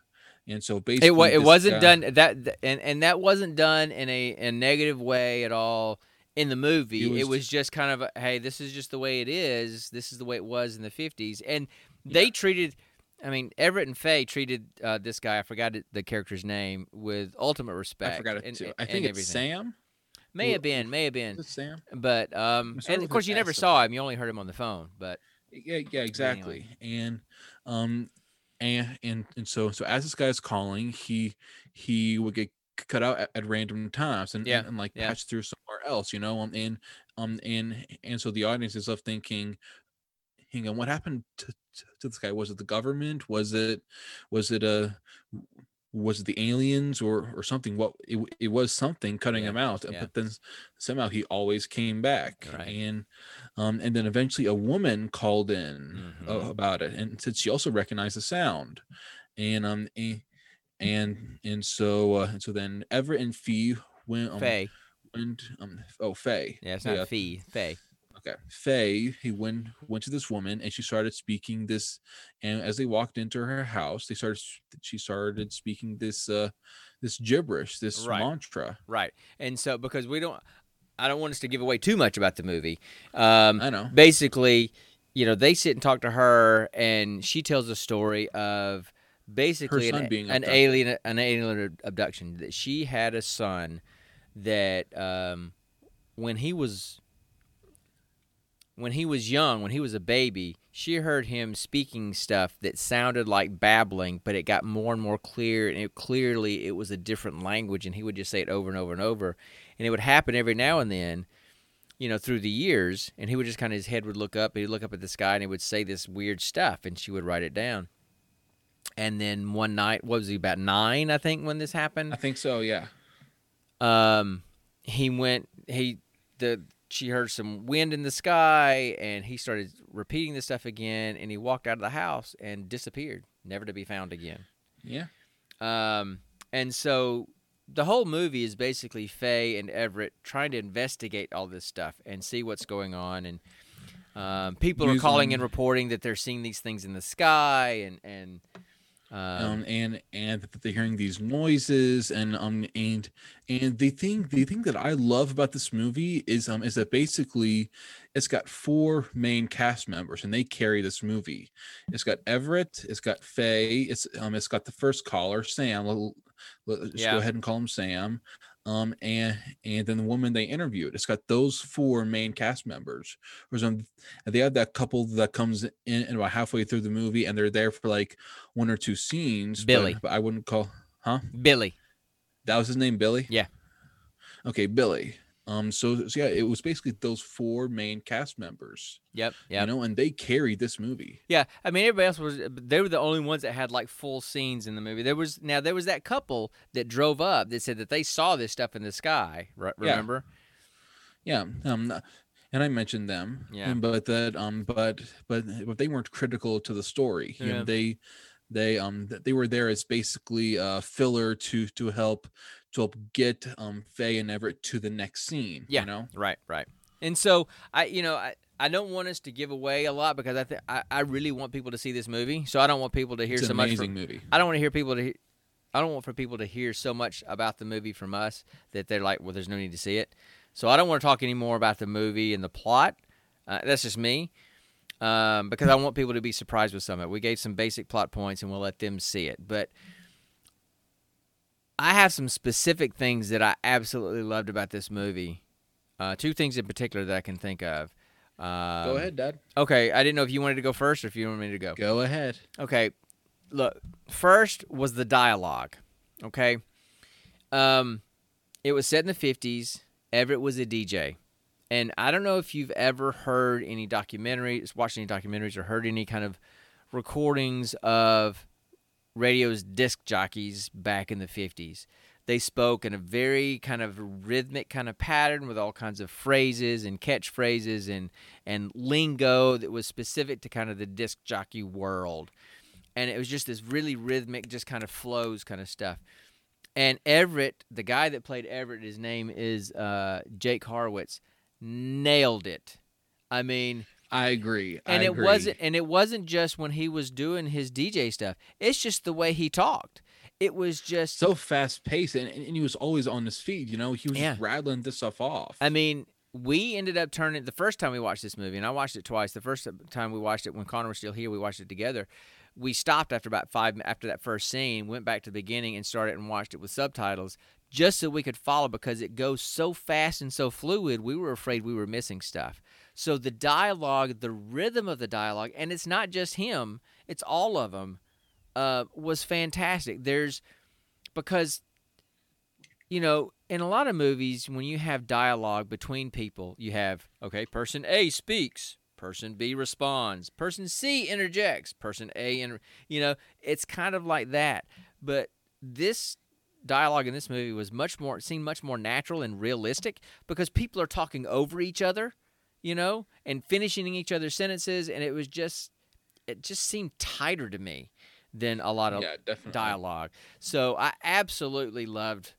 and so basically It it wasn't guy- done that and and that wasn't done in a, a negative way at all in the movie. It It was, was- just kind of hey, this is just the way it is. This is the way it was in the fifties, and they treated. I mean, Everett and Faye treated uh, this guy. I forgot the character's name with ultimate respect. I forgot it and- too. I think it's everything. Sam. May have been, may have been, Sam? but um, and of course you never saw him. You only heard him on the phone. But Yeah, yeah, exactly. And um and and and so so as this guy's calling, he he would get cut out at, at random times and, Yeah, and, and, like yeah. patched through somewhere else, you know. Um, and um, and and so the audience is left thinking, hang on, what happened to, to, this guy? Was it the government? Was it was it a was it the aliens or or something? What it, it was something cutting Yeah, him out, yeah. but then somehow he always came back, Right. and um, and then eventually a woman called in uh, Mhm. about it and said she also recognized the sound, and um and and, and so uh, and so then Everett and Fee went um, Faye. went um oh Faye Yeah, it's not Fee. Faye. Okay. Faye, he went went to this woman and she started speaking this and as they walked into her house, they started she started speaking this uh this gibberish, this Right. mantra. Right. And so because we don't I don't want us to give away too much about the movie. Um I know. basically, you know, they sit and talk to her and she tells a story of basically an, an alien an alien abduction that she had a son that um when he was when he was young, when he was a baby, she heard him speaking stuff that sounded like babbling, but it got more and more clear, and it clearly it was a different language, and he would just say it over and over and over, and it would happen every now and then, you know, through the years, and he would just kind of his head would look up, and he'd look up at the sky, and he would say this weird stuff, and she would write it down. And then one night, what was he about nine? I think when this happened I think so, yeah. um he went he the she heard some wind in the sky and he started repeating this stuff again and he walked out of the house and disappeared never to be found again Yeah. um and so the whole movie is basically Faye and Everett trying to investigate all this stuff and see what's going on and um, people are calling and reporting that they're seeing these things in the sky and and um, um, and and they're hearing these noises and um and and the thing the thing that I love about this movie is um is that basically it's got four main cast members and they carry this movie. It's got Everett, it's got Faye, it's um it's got the first caller Sam. Let- Let's Yeah. go ahead and call him Sam. Um and and then the woman they interviewed. It's got those four main cast members. Whereas um, they have that couple that comes in and about halfway through the movie and they're there for like one or two scenes. but- Billy. But, I wouldn't call huh? Billy That was his name, Billy? Yeah. Okay, Billy. Um, so, so yeah, it was basically those four main cast members. yep yep You know, and they carried this movie. Yeah, I mean everybody else was. They were the only ones that had like full scenes in the movie. There was now there was that couple that drove up that said that they saw this stuff in the sky. Re- remember? Yeah. Um and I mentioned them. Yeah. But that um but but but they weren't critical to the story. You know, Yeah. they they um they were there as basically a filler to to help to help get um Faye and Everett to the next scene. Yeah. You know? Right, right. And so I, you know, I, I don't want us to give away a lot because I think I, I really want people to see this movie. So I don't want people to hear It's so an much. amazing From, movie. I don't want to hear people to. He- I don't want for people to hear so much about the movie from us that they're like, well, there's no need to see it. So I don't want to talk any more about the movie and the plot. Uh, that's just me. Um, because I want people to be surprised with some of it. We gave some basic plot points and we'll let them see it. But I have some specific things that I absolutely loved about this movie. Uh, two things in particular that I can think of. Um, Go ahead, Dad. Okay, I didn't know if you wanted to go first or if you wanted me to go. Go ahead. Okay, look. First was the dialogue. Okay, um, it was set in the fifties. Everett was a DJ, and I don't know if you've ever heard any documentaries, watched any documentaries, or heard any kind of recordings of radio's disc jockeys back in the fifties. They spoke in a very kind of rhythmic kind of pattern with all kinds of phrases and catchphrases and and lingo that was specific to kind of the disc jockey world and it was just this really rhythmic, just kind of flows kind of stuff. And Everett, the guy that played Everett, his name is uh, Jake Horowitz, nailed it. I mean, I agree. and I it agree. wasn't, and it wasn't just when he was doing his DJ stuff. It's just the way he talked. It was just so fast paced and, and he was always on his feet, you know, he was Yeah. just rattling this stuff off. I mean, we ended up turning the first time we watched this movie, and I watched it twice. The first time we watched it when Connor was still here, we watched it together. We stopped after about five after that first scene, went back to the beginning and started and watched it with subtitles, just so we could follow because it goes so fast and so fluid. We were afraid we were missing stuff. So the dialogue, the rhythm of the dialogue, and it's not just him; it's all of them, uh, was fantastic. There's because you know, in a lot of movies, when you have dialogue between people, you have, okay, person A speaks, person B responds, person C interjects, person A, inter- you know, it's kind of like that. But this dialogue in this movie was much more, seemed much more natural and realistic because people are talking over each other, you know, and finishing each other's sentences. And it was just, it just seemed tighter to me than a lot of yeah, dialogue. So I absolutely loved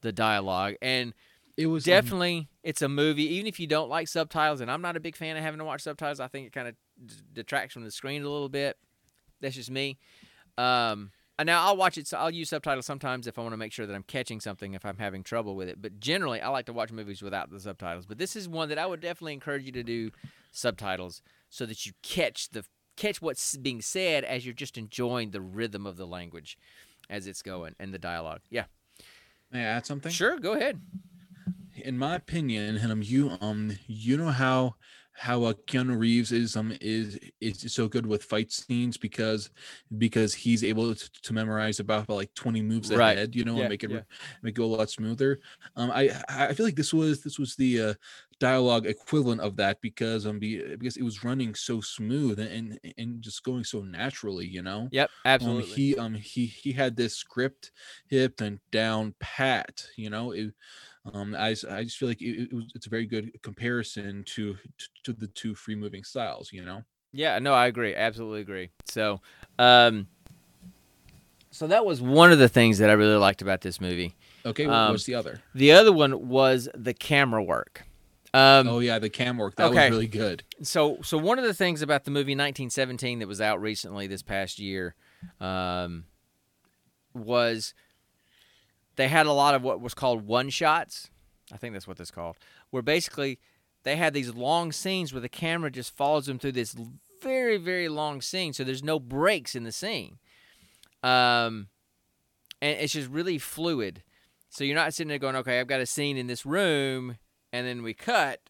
the dialogue and It was um, definitely it's a movie even if you don't like subtitles and I'm not a big fan of having to watch subtitles. I think it kind of d- detracts from the screen a little bit. That's just me. Um and now I'll watch it so I'll use subtitles sometimes if I want to make sure that I'm catching something if I'm having trouble with it. But generally I like to watch movies without the subtitles. But this is one that I would definitely encourage you to do subtitles so that you catch the catch what's being said as you're just enjoying the rhythm of the language as it's going and the dialogue. Yeah. May I add something? Sure, go ahead. in my opinion, and um, you um, you know how how uh, Keanu Reeves is um is is so good with fight scenes because because he's able to, to memorize about, about like twenty moves Right. ahead, you know, Yeah, and make it yeah. make it go a lot smoother. Um, I I feel like this was this was the uh, dialogue equivalent of that because um be, because it was running so smooth and and just going so naturally, you know. Yep, Um, absolutely. he um he he had this script hip and down pat. You know, it, um, I just feel like it, it was it's a very good comparison to to, to the two free moving styles. You know. Yeah, no, I agree. Absolutely agree. So, um, so that was one of the things that I really liked about this movie. Okay, what Um, was the other? The other one was the camera work. Um, oh yeah, the cam work that okay. was really good. so, so one of the things about the movie 1917 that was out recently this past year, um, was they had a lot of what was called one shots. I think that's what that's called. Where basically they had these long scenes where the camera just follows them through this very, very long scene. So there's no breaks in the scene. Um, and it's just really fluid. So you're not sitting there going, okay, I've got a scene in this room, and then we cut,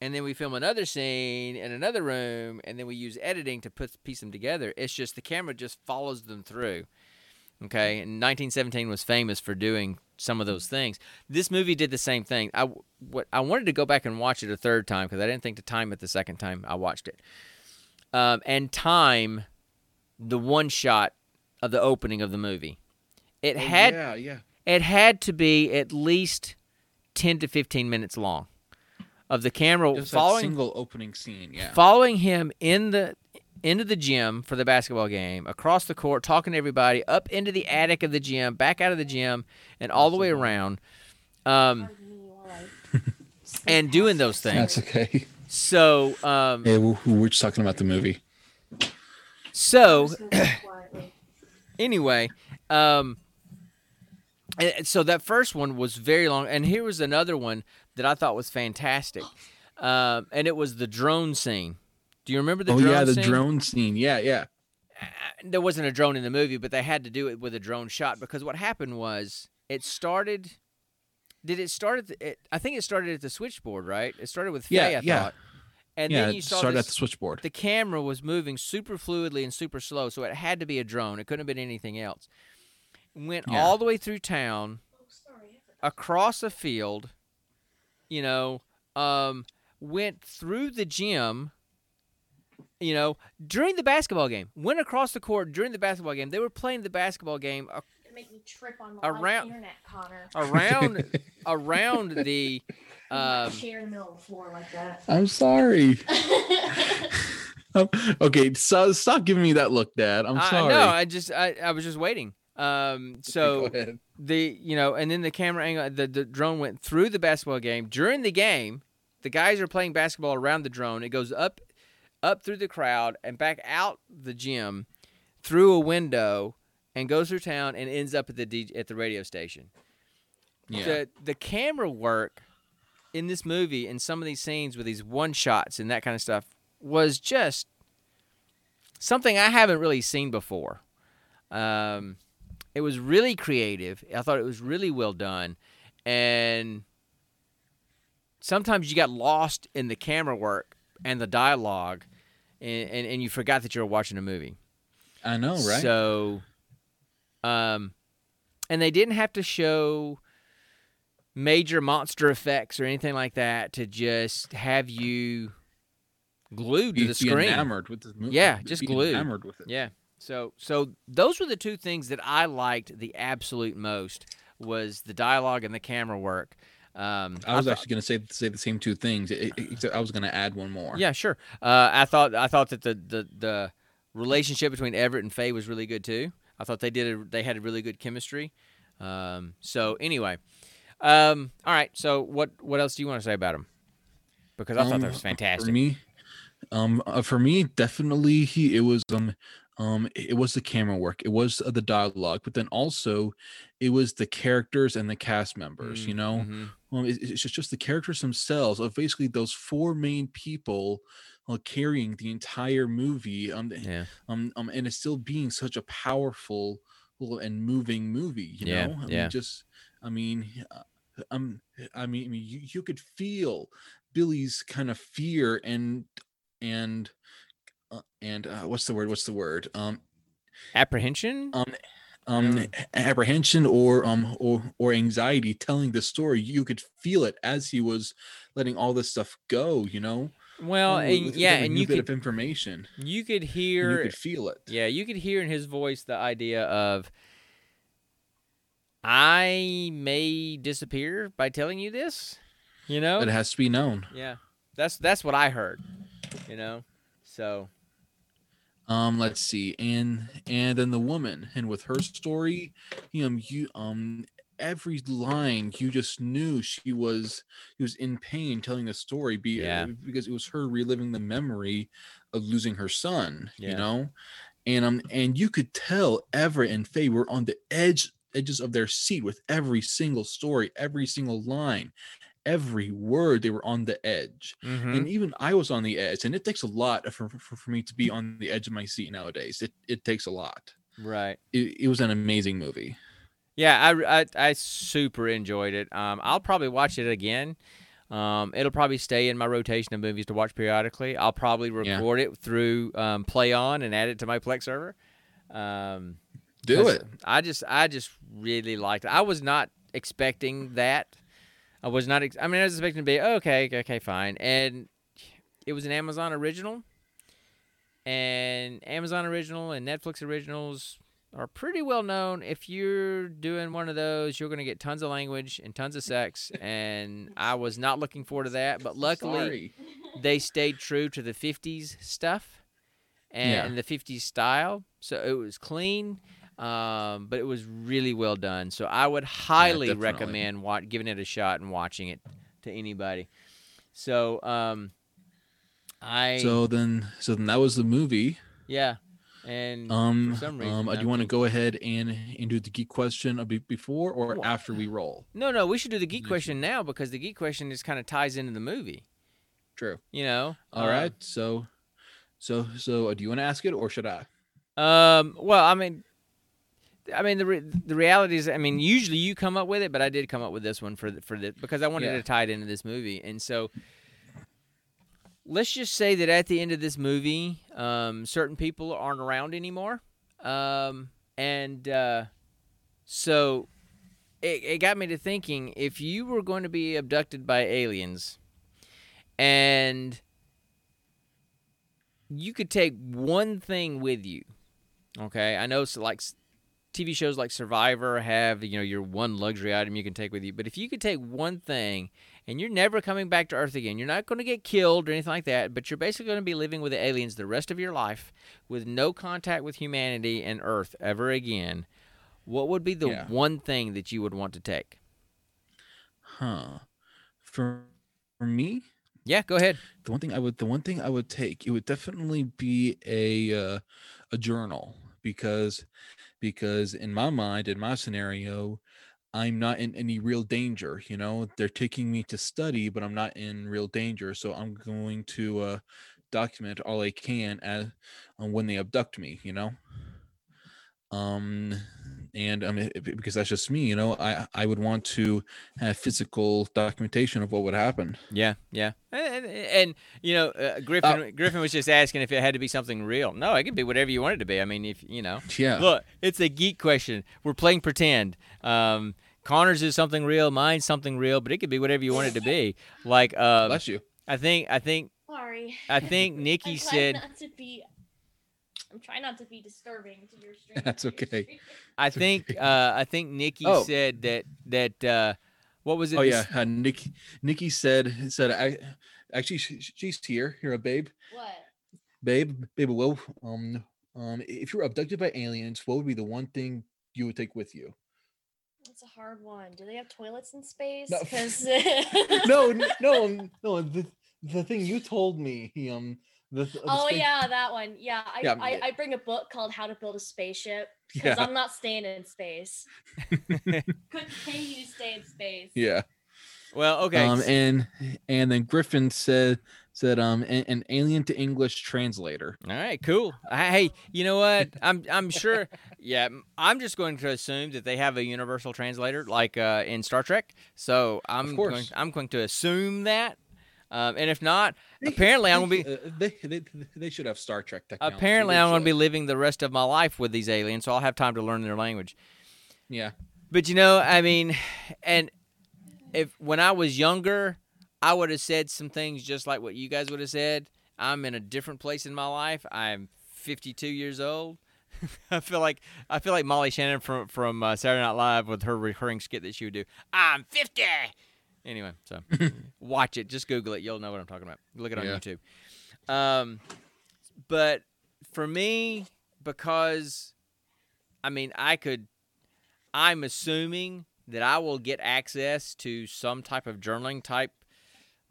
and then we film another scene in another room, and then we use editing to put piece them together. It's just the camera just follows them through. Okay, and 1917 was famous for doing some of those things. This movie did the same thing. I what I wanted to go back and watch it a third time because I didn't think to time it the second time I watched it, um, and time the one shot of the opening of the movie. It had Oh, yeah yeah it had to be at least 10 to 15 minutes long of the camera just following single opening scene. Yeah. following him in the into the gym for the basketball game, across the court, talking to everybody, up into the attic of the gym, back out of the gym, and all the way around, um, and doing those things. That's okay. So, um, Yeah, we we we're just talking about the movie. so anyway, um, and- and so that first one was very long, and here was another one that I thought was fantastic, um, and it was the drone scene. Do you remember the oh drone yeah, the scene? drone scene. Yeah, yeah. there wasn't a drone in the movie, but they had to do it with a drone shot because what happened was it started. Did it start at the? It, I think it started at the switchboard, right? It started with Faye, Yeah, I yeah. thought, and yeah, then you it saw started this, at the switchboard. the camera was moving super fluidly and super slow, so it had to be a drone. It couldn't have been anything else. Went Yeah. all the way through town, across a field, you know, um, went through the gym, you know, during the basketball game. Went across the court during the basketball game. They were playing the basketball game a- It make me trip on the Around- internet, Connor. around around the With um, chair in the middle of the floor like that. I'm sorry. Um, okay, so stop giving me that look, Dad. I'm I, sorry. no, I just I, I was just waiting. Um, so Go the you know, and then the camera angle, the, the drone went through the basketball game. During the game, the guys are playing basketball around the drone. It goes up, up through the crowd and back out the gym, through a window, and goes through town and ends up at the DJ, at the radio station. Yeah. The the camera work in this movie and some of these scenes with these one shots and that kind of stuff was just something I haven't really seen before. Um, it was really creative. I thought it was really well done, and sometimes you got lost in the camera work and the dialogue, and, and, and you forgot that you were watching a movie. I know, right? So, um, and they didn't have to show major monster effects or anything like that to just have you glued to the be screen. enamored with the movie. Yeah, just be glued. Enamored with it. Yeah. So so those were the two things that I liked the absolute most was the dialogue and the camera work. Um, I was thought- actually going to say say the same two things. It- it- except I was going to add one more. Yeah, sure. Uh, I thought I thought that the, the the relationship between Everett and Faye was really good too. I thought they did a, they had a really good chemistry. Um, so anyway, um, all right. So what what else do you want to say about him? Because I thought Um, that was fantastic. For me, um, uh, for me, definitely he. It was um, um, it was the camera work. It was the dialogue, but then also, it was the characters and the cast members. You know, Mhm. um, it- it's just just the characters themselves of basically those four main people. Uh, carrying the entire movie, um, Yeah. um, um, and it's still being such a powerful and moving movie. You Yeah, know, I yeah. mean, just I mean, uh, um, I mean, I mean, you, you could feel Billy's kind of fear and and uh, and uh, what's the word? What's the word? Um, Apprehension. um, um, apprehension or um or or anxiety telling the story. You could feel it as he was letting all this stuff go. You know, well, um, and, yeah, and you bit could of information. you could hear you could feel it. Yeah, you could hear in his voice the idea of I may disappear by telling you this. You know? It has to be known. Yeah. That's that's what I heard. You know? So um let's see and and then the woman and with her story you know, you um every line you just knew she was she was in pain telling the story be, Yeah. because it was her reliving the memory of losing her son Yeah. you know and um and you could tell everett and faye were on the edge edges of their seat with every single story every single line every word they were on the edge mhm. and even I was on the edge, and it takes a lot for, for, for me to be on the edge of my seat nowadays. It it takes a lot. right. It, it was an amazing movie. Yeah, I, I I super enjoyed it. Um I'll probably watch it again. Um, it'll probably stay in my rotation of movies to watch periodically. I'll probably Yeah. record it through um, PlayOn and add it to my Plex server. Um, Do it. I just I just really liked it. I was not expecting that. I was not. Ex- I mean, I was expecting to be oh, okay, okay, fine, and it was an Amazon original, and Amazon original and Netflix originals are pretty well known. If you're doing one of those, you're going to get tons of language and tons of sex, and I was not looking forward to that. But luckily, Sorry. they stayed true to the 50s stuff Yeah. and the 50s style. So it was clean, um, but it was really well done. So I would highly definitely. recommend wa- giving it a shot and watching it to anybody. So um, I So then, so then that was the movie. yeah, and Um, for some reason, um, uh, do you want to go ahead and and do the geek question bit before or Well, after we roll? no, no, we should do the geek question now because the geek question just kind of ties into the movie. True. You know. All Um, right. So, so so uh, do you want to ask it or should I? Um. Well, I mean, I mean the re- the reality is, I mean, usually you come up with it, but I did come up with this one for the, for the because I wanted Yeah. to tie it into this movie, and so let's just say that at the end of this movie, um, certain people aren't around anymore, um, and uh, so it, it got me to thinking: if you were going to be abducted by aliens, and you could take one thing with you Okay, I know so like TV shows like Survivor have you know your one luxury item you can take with you, but if you could take one thing and you're never coming back to Earth again, you're not going to get killed or anything like that, but you're basically going to be living with the aliens the rest of your life with no contact with humanity and Earth ever again. What would be the Yeah. one thing that you would want to take? Huh. For for me, Yeah, go ahead. the one thing I would the one thing I would take it would definitely be a uh, a journal because because in my mind in my scenario I'm not in any real danger you know? They're taking me to study but I'm not in real danger so I'm going to uh, document all I can as on when they abduct me you know? Um and um it- it- because that's just me you know I I would want to have physical documentation of what would happen Yeah, yeah, and, and, and, you know, uh, Griffin Griffin was just asking if it had to be something real. No, it can be whatever you want it to be. I mean, if you know. yeah Look, it's a geek question. We're playing pretend. Um, Connor's is something real, mine's something real, but it could be whatever you want it to be. Like, uh, Bless you. I think, I think, Sorry. I think I'm Nikki trying said, not to be. I'm trying not to be disturbing to your stream. That's okay. I think, uh, I think Nikki Oh. said that that uh, what was it? Oh this- yeah, uh, Nikki. Nikki said said I actually she, she's here. Here, a babe, What? babe, babe. Well, um, um, if you were abducted by aliens, what would be the one thing you would take with you? That's a hard one. Do they have toilets in space? No. Because no, n- no, um, no. The, the thing you told me, um, the, the Oh spa- yeah, that one. Yeah, I, Yeah, I. I bring a book called How to Build a Spaceship because yeah, I'm not staying in space. Couldn't pay you to stay in space. yeah. well, okay. Um, and and then Griffin said said um an, an alien to English translator. All right, cool. Hey, you know what? I'm I'm sure. Yeah, I'm just going to assume that they have a universal translator like uh, in Star Trek. So I'm going course. I'm going to assume that. Um, and if not, apparently I'm going to be Uh, they, they they should have Star Trek technology. apparently I'm going to be living the rest of my life with these aliens, so I'll have time to learn their language. Yeah. But you know, I mean, and if when I was younger, I would have said some things just like what you guys would have said. I'm in a different place in my life. I'm 52 years old. I feel like I feel like Molly Shannon from from uh, Saturday Night Live with her recurring skit that she would do. I'm 50. Anyway, so watch it. Just Google it. You'll know what I'm talking about. Look it on Yeah. YouTube. Um, but for me, because I mean, I could. I'm assuming that I will get access to some type of journaling type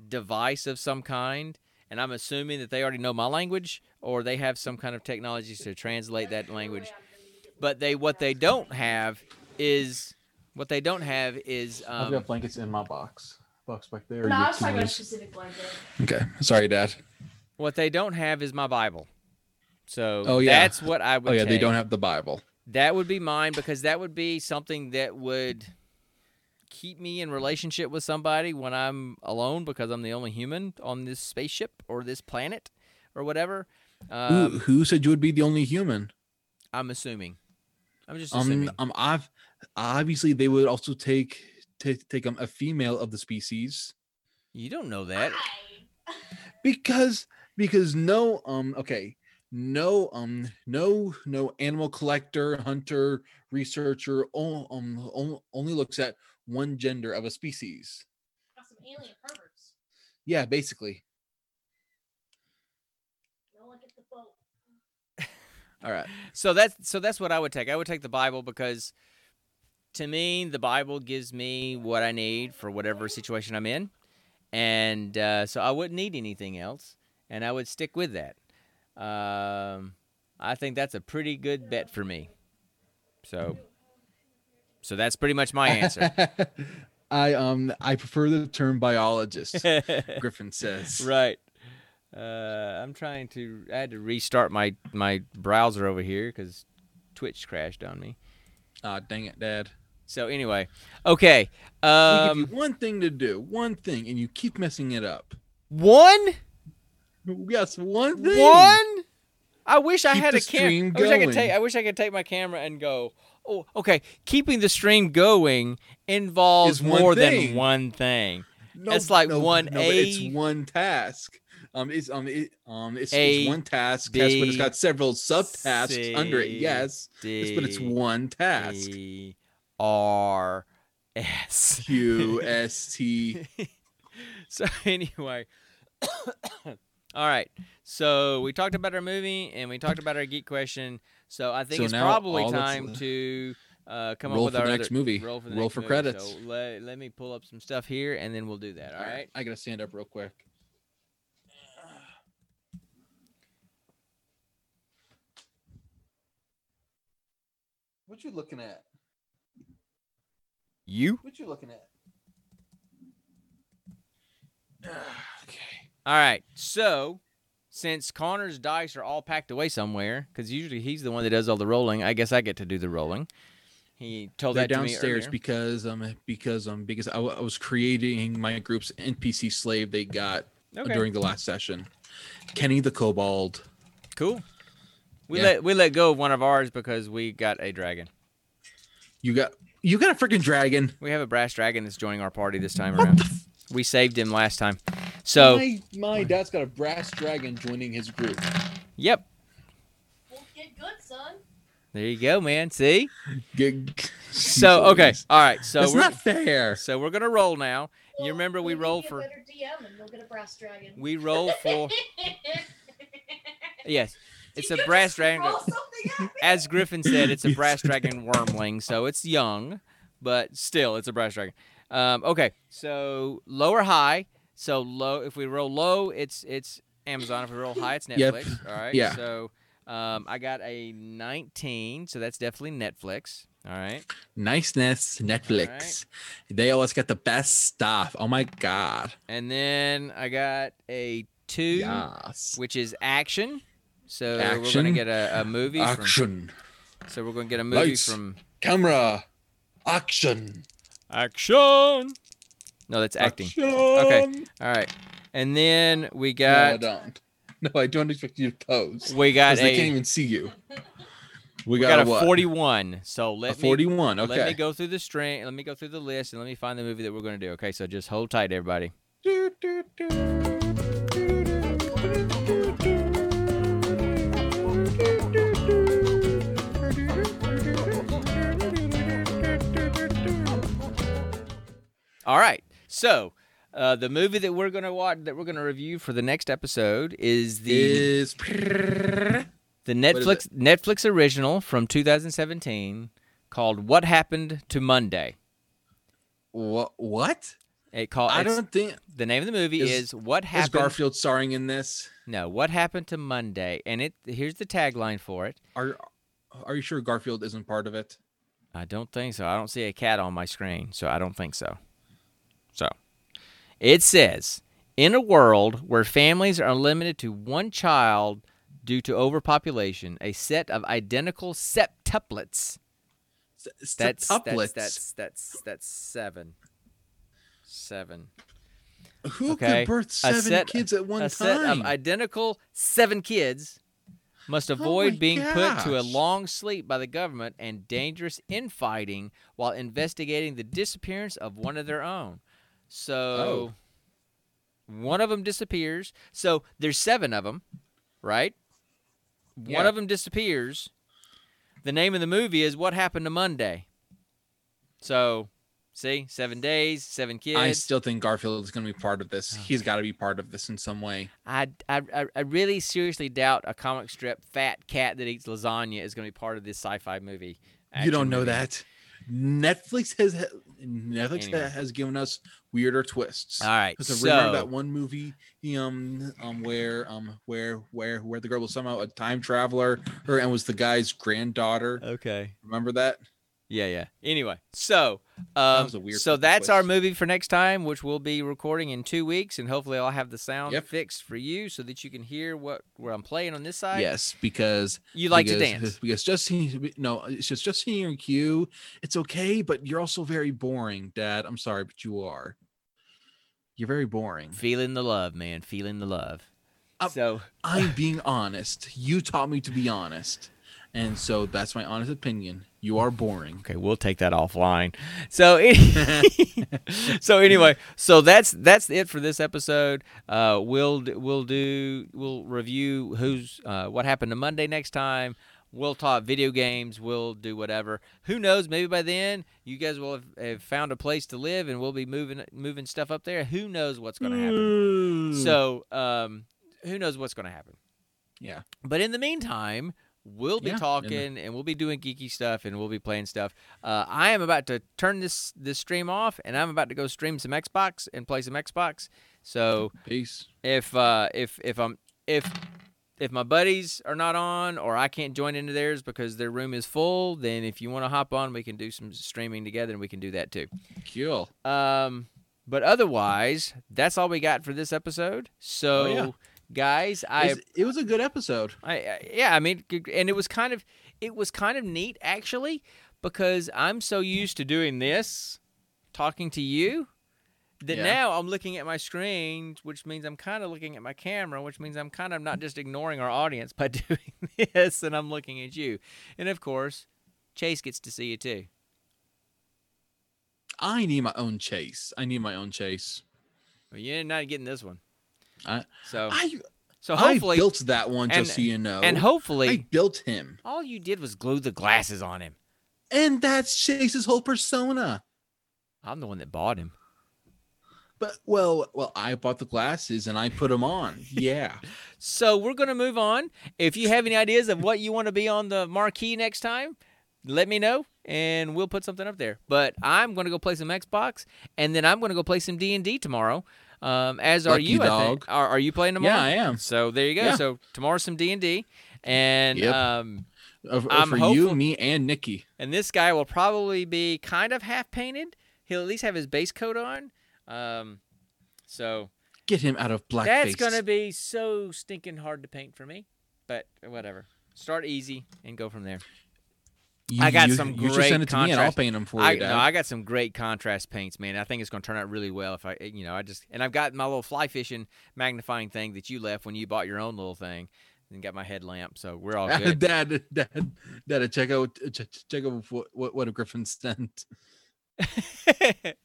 device of some kind, and I'm assuming that they already know my language or they have some kind of technology to translate that language. But they what they don't have is what they don't have is I've um, got blankets in my box. Box back there. No, you I was talking about a specific blanket. Okay. Sorry, Dad. what they don't have is my Bible. So Oh, yeah. that's what I would. Oh yeah, they don't have the Bible. That would be mine because that would be something that would keep me in relationship with somebody when I'm alone because I'm the only human on this spaceship or this planet or whatever. who, Um, who said you would be the only human? I'm assuming. I'm just Um, assuming. um, I've, obviously they would also take take take um, a female of the species you don't know that. Because because no um okay no um no no animal collector hunter researcher o- um on- only looks at one gender of a species. Got some alien perverts. Yeah, basically. No one get the boat. All right. So that's so that's what I would take. I would take the Bible because to me the Bible gives me what I need for whatever situation I'm in, and uh, so I wouldn't need anything else, and I would stick with that. Um, I think that's a pretty good bet for me. So, so that's pretty much my answer. I um I prefer the term biologist. Griffin says. right. Uh, I'm trying to. I had to restart my my browser over here because Twitch crashed on me. Ah, dang it, Dad. So anyway, okay. Um, you one thing to do, one thing, and you keep messing it up. one, Yes, one thing. one. I wish I had a camera. I wish I could take. I wish I could take my camera and go. Oh, okay. Keeping the stream going involves more than one thing. No, It's like no, one no, but it's one task. Um, it's um, it, um, it's, A, it's one task, yes, but it's got several subtasks under it. C, Yes, yes, but it's one task. E, R, S. Q S T. so anyway, all right. So we talked about our movie and we talked about our geek question. So I think So it's probably time to uh, come Roll up with for our next other- movie. Roll for, the Roll next for movie. credits. So let, let me pull up some stuff here and then we'll do that. All right. I gotta stand up real quick. What you looking at? You. What you looking at? okay. All right. So since Connor's dice are all packed away somewhere, because usually he's the one that does all the rolling, I guess I get to do the rolling. He told They're that to me downstairs earlier. because um because um because I, w- I was creating my group's NPC slave they got Okay. during the last session. Kenny the Kobold. Cool. We Yeah. let we let go of one of ours because we got a dragon. You got You got a freaking dragon. We have a brass dragon that's joining our party this time What around. the f- We saved him last time. So, my, my dad's got a brass dragon joining his group. yep. Well, get good, son. There you go, man. See? Gig. So, okay. All right. So That's we're not fair. so we're going to roll now. You remember we maybe roll get for better DM and you'll get a brass dragon. we roll for Yes. It's a brass dragon. roll something at me? As Griffin said, it's a brass dragon wyrmling, so it's young, but still it's a brass dragon. Um, okay, so low or high. So low. If we roll low, it's it's Amazon. If we roll high, it's Yep. Netflix. All right. Yeah. So um, I got a 19, so that's definitely Netflix. All right. Niceness, Netflix. They always get the best stuff. Oh my god. And then I got a two, Yes. which is action. So we're gonna get a, a movie. From, Action. so we're gonna get a movie Lights. from Camera. Action. action. No, that's acting. Action. Okay. All right. And then we got. No, I got don't. No, I don't expect you to pose. we got Because they can't a even see you. We we got, got, a, a what? 41. So let a 41. me Okay. let me go through the string. Let me go through the list and let me find the movie that we're going to do. Okay, so just hold tight, everybody. Do, do, do. All right. So uh, the movie that we're going to watch that we're going to review for the next episode is the Is the Netflix Netflix original from 2017 called What Happened to Monday. what? What? It called I don't think the name of the movie is, Is- What Happened Is Garfield starring in this. No, What Happened to Monday and it here's the tagline for it. Are Are you sure Garfield isn't part of it? I don't think so. I don't see a cat on my screen, so I don't think so. So, it says In a world where families are limited to one child due to overpopulation, a set of identical septuplets. S- That's that's septuplets. that's that's that's seven. Seven. Who okay, could birth a seven set- kids at one a time? set of identical seven kids must oh avoid Oh being put to a long sleep by the government and dangerous infighting while investigating the disappearance of one of their own. So Oh. one of them disappears. So there's seven of them, right? One of them disappears. The name of the movie is What Happened to Monday. So, see, seven days, seven kids. I still think Garfield is going to be part of this. Oh. He's got to be part of this in some way. I, I, I- I really seriously doubt a comic strip fat cat that eats lasagna is going to be part of this sci-fi movie. you don't know movie. that. Netflix has Netflix Anyway. has given us weirder twists. All right, Because remember so that one movie, um, um, where, um, where, where, where the girl was somehow a time traveler, her and was the guy's granddaughter. okay, Remember that? Yeah, yeah. Anyway, so um, was a weird so that's our movie for next time, which we'll be recording in two weeks, and hopefully I'll have the sound Yep. fixed for you so that you can hear what where I'm playing on this side. yes, because you like to dance. Because just seeing, no, it's just just hearing you. It's okay, but you're also very boring, Dad. I'm sorry, but you are. You're very boring. Feeling the love, man. Feeling the love. Uh, so I'm being honest. You taught me to be honest, and so that's my honest opinion. You are boring. Okay, we'll take that offline. So, so anyway, so that's that's it for this episode. Uh, we'll we'll do we'll review who's uh, what happened to Monday next time. We'll talk video games. We'll do whatever. Who knows? Maybe by then you guys will have, have found a place to live, and we'll be moving moving stuff up there. Who knows what's going to happen? So, um, who knows what's going to happen? yeah, But in the meantime, we'll be Yeah, talking and we'll be doing geeky stuff and we'll be playing stuff. Uh, I am about to turn this this stream off and I'm about to go stream some Xbox and play some Xbox. So peace. if uh, if if I'm if if my buddies are not on or I can't join into theirs because their room is full, then if you want to hop on, we can do some streaming together and we can do that too. Cool. Um, but otherwise, that's all we got for this episode. So, Oh, yeah. Guys, I it was a good episode. I, I yeah, I mean, and it was kind of it was kind of neat actually because I'm so used to doing this, talking to you, that Yeah. now I'm looking at my screen, which means I'm kind of looking at my camera, which means I'm kind of not just ignoring our audience by doing this, and I'm looking at you, and of course, Chase gets to see you too. I need my own chase. I need my own chase. Well, you're not getting this one. I- so I so hopefully I built that one just and- so you know. and hopefully I built him, all you did was glue the glasses on him. and that's Chase's whole persona. I'm the one that bought him. But well, well, I bought the glasses and I put them on. Yeah. So we're gonna move on. If you have any ideas of what you want to be on the marquee next time, let me know and we'll put something up there. But I'm gonna go play some Xbox and then I'm gonna go play some D and D tomorrow. Um, as are Lucky you? I think. Are, are you playing tomorrow? yeah, I am. So there you go. Yeah. So tomorrow's some D and D, and um, Uh, I'm for hopeful- you, me, and Nikki. and this guy will probably be kind of half painted. He'll at least have his base coat on. Um, so Get him out of black. that's gonna be so stinking hard to paint for me. But whatever. Start easy and go from there. You, I got you, some You great send it to me, and I'll paint them for I you. no, I got some great contrast paints, man. I think it's gonna turn out really well if I, eh, you know, I just and I've got my little fly fishing magnifying thing that you left when you bought your own little thing, and got my headlamp, so we're all good. Dad, Dad, Dad, check out, check, out what, what, what a Griffin sent.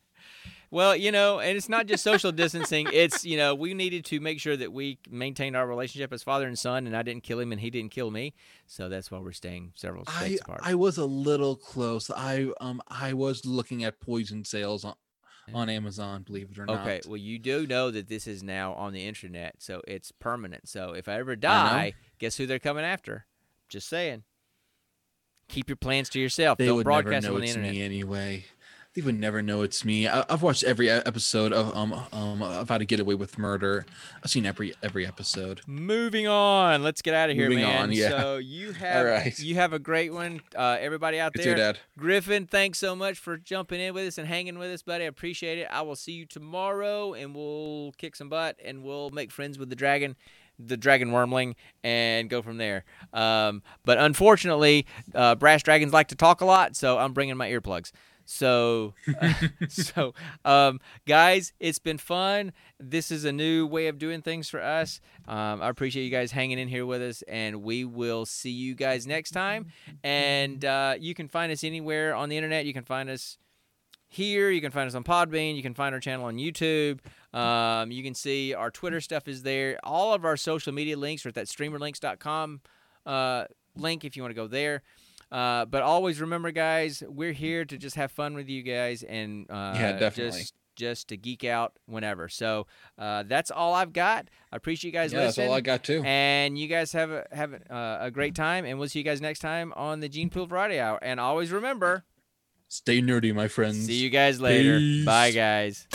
well, you know, and it's not just social distancing. It's you know, we needed to make sure that we maintained our relationship as father and son, and I didn't kill him, and he didn't kill me. So that's why we're staying several I, states apart. I was a little close. I um I was looking at poison sales on, on Amazon, believe it or not. Okay, well, you do know that this is now on the internet, so it's permanent. So if I ever I die, guess who they're coming after? Just saying. Keep your plans to yourself. They Don't would never broadcast them know on the it's internet. me anyway. They would never know it's me. I, I've watched every episode of um um of How to Get Away with Murder. I've seen every every episode. Moving on. Let's get out of here, Moving man. on, yeah. So you have right. you have a great one. Uh, everybody out there. dad. Griffin, thanks so much for jumping in with us and hanging with us, buddy. I appreciate it. I will see you tomorrow and we'll kick some butt and we'll make friends with the dragon, the dragon wyrmling, and go from there. Um, but unfortunately, uh, brass dragons like to talk a lot, so I'm bringing my earplugs. So, so um, guys, it's been fun. This is a new way of doing things for us. Um, I appreciate you guys hanging in here with us, and we will see you guys next time. And uh, you can find us anywhere on the internet. You can find us here. You can find us on Podbean. You can find our channel on YouTube. Um, you can see our Twitter stuff is there. All of our social media links are at that streamerlinks.com uh, link if you want to go there. Uh, but always remember, guys, we're here to just have fun with you guys and uh, Yeah, definitely. just just to geek out whenever. So uh, that's all I've got. I appreciate you guys listening. Yeah, that's all I got too. And you guys have a, have a, uh, a great time, and we'll see you guys next time on the Gene Pool Variety Hour. And always remember, Stay nerdy, my friends. see you guys later. Peace. Bye, guys.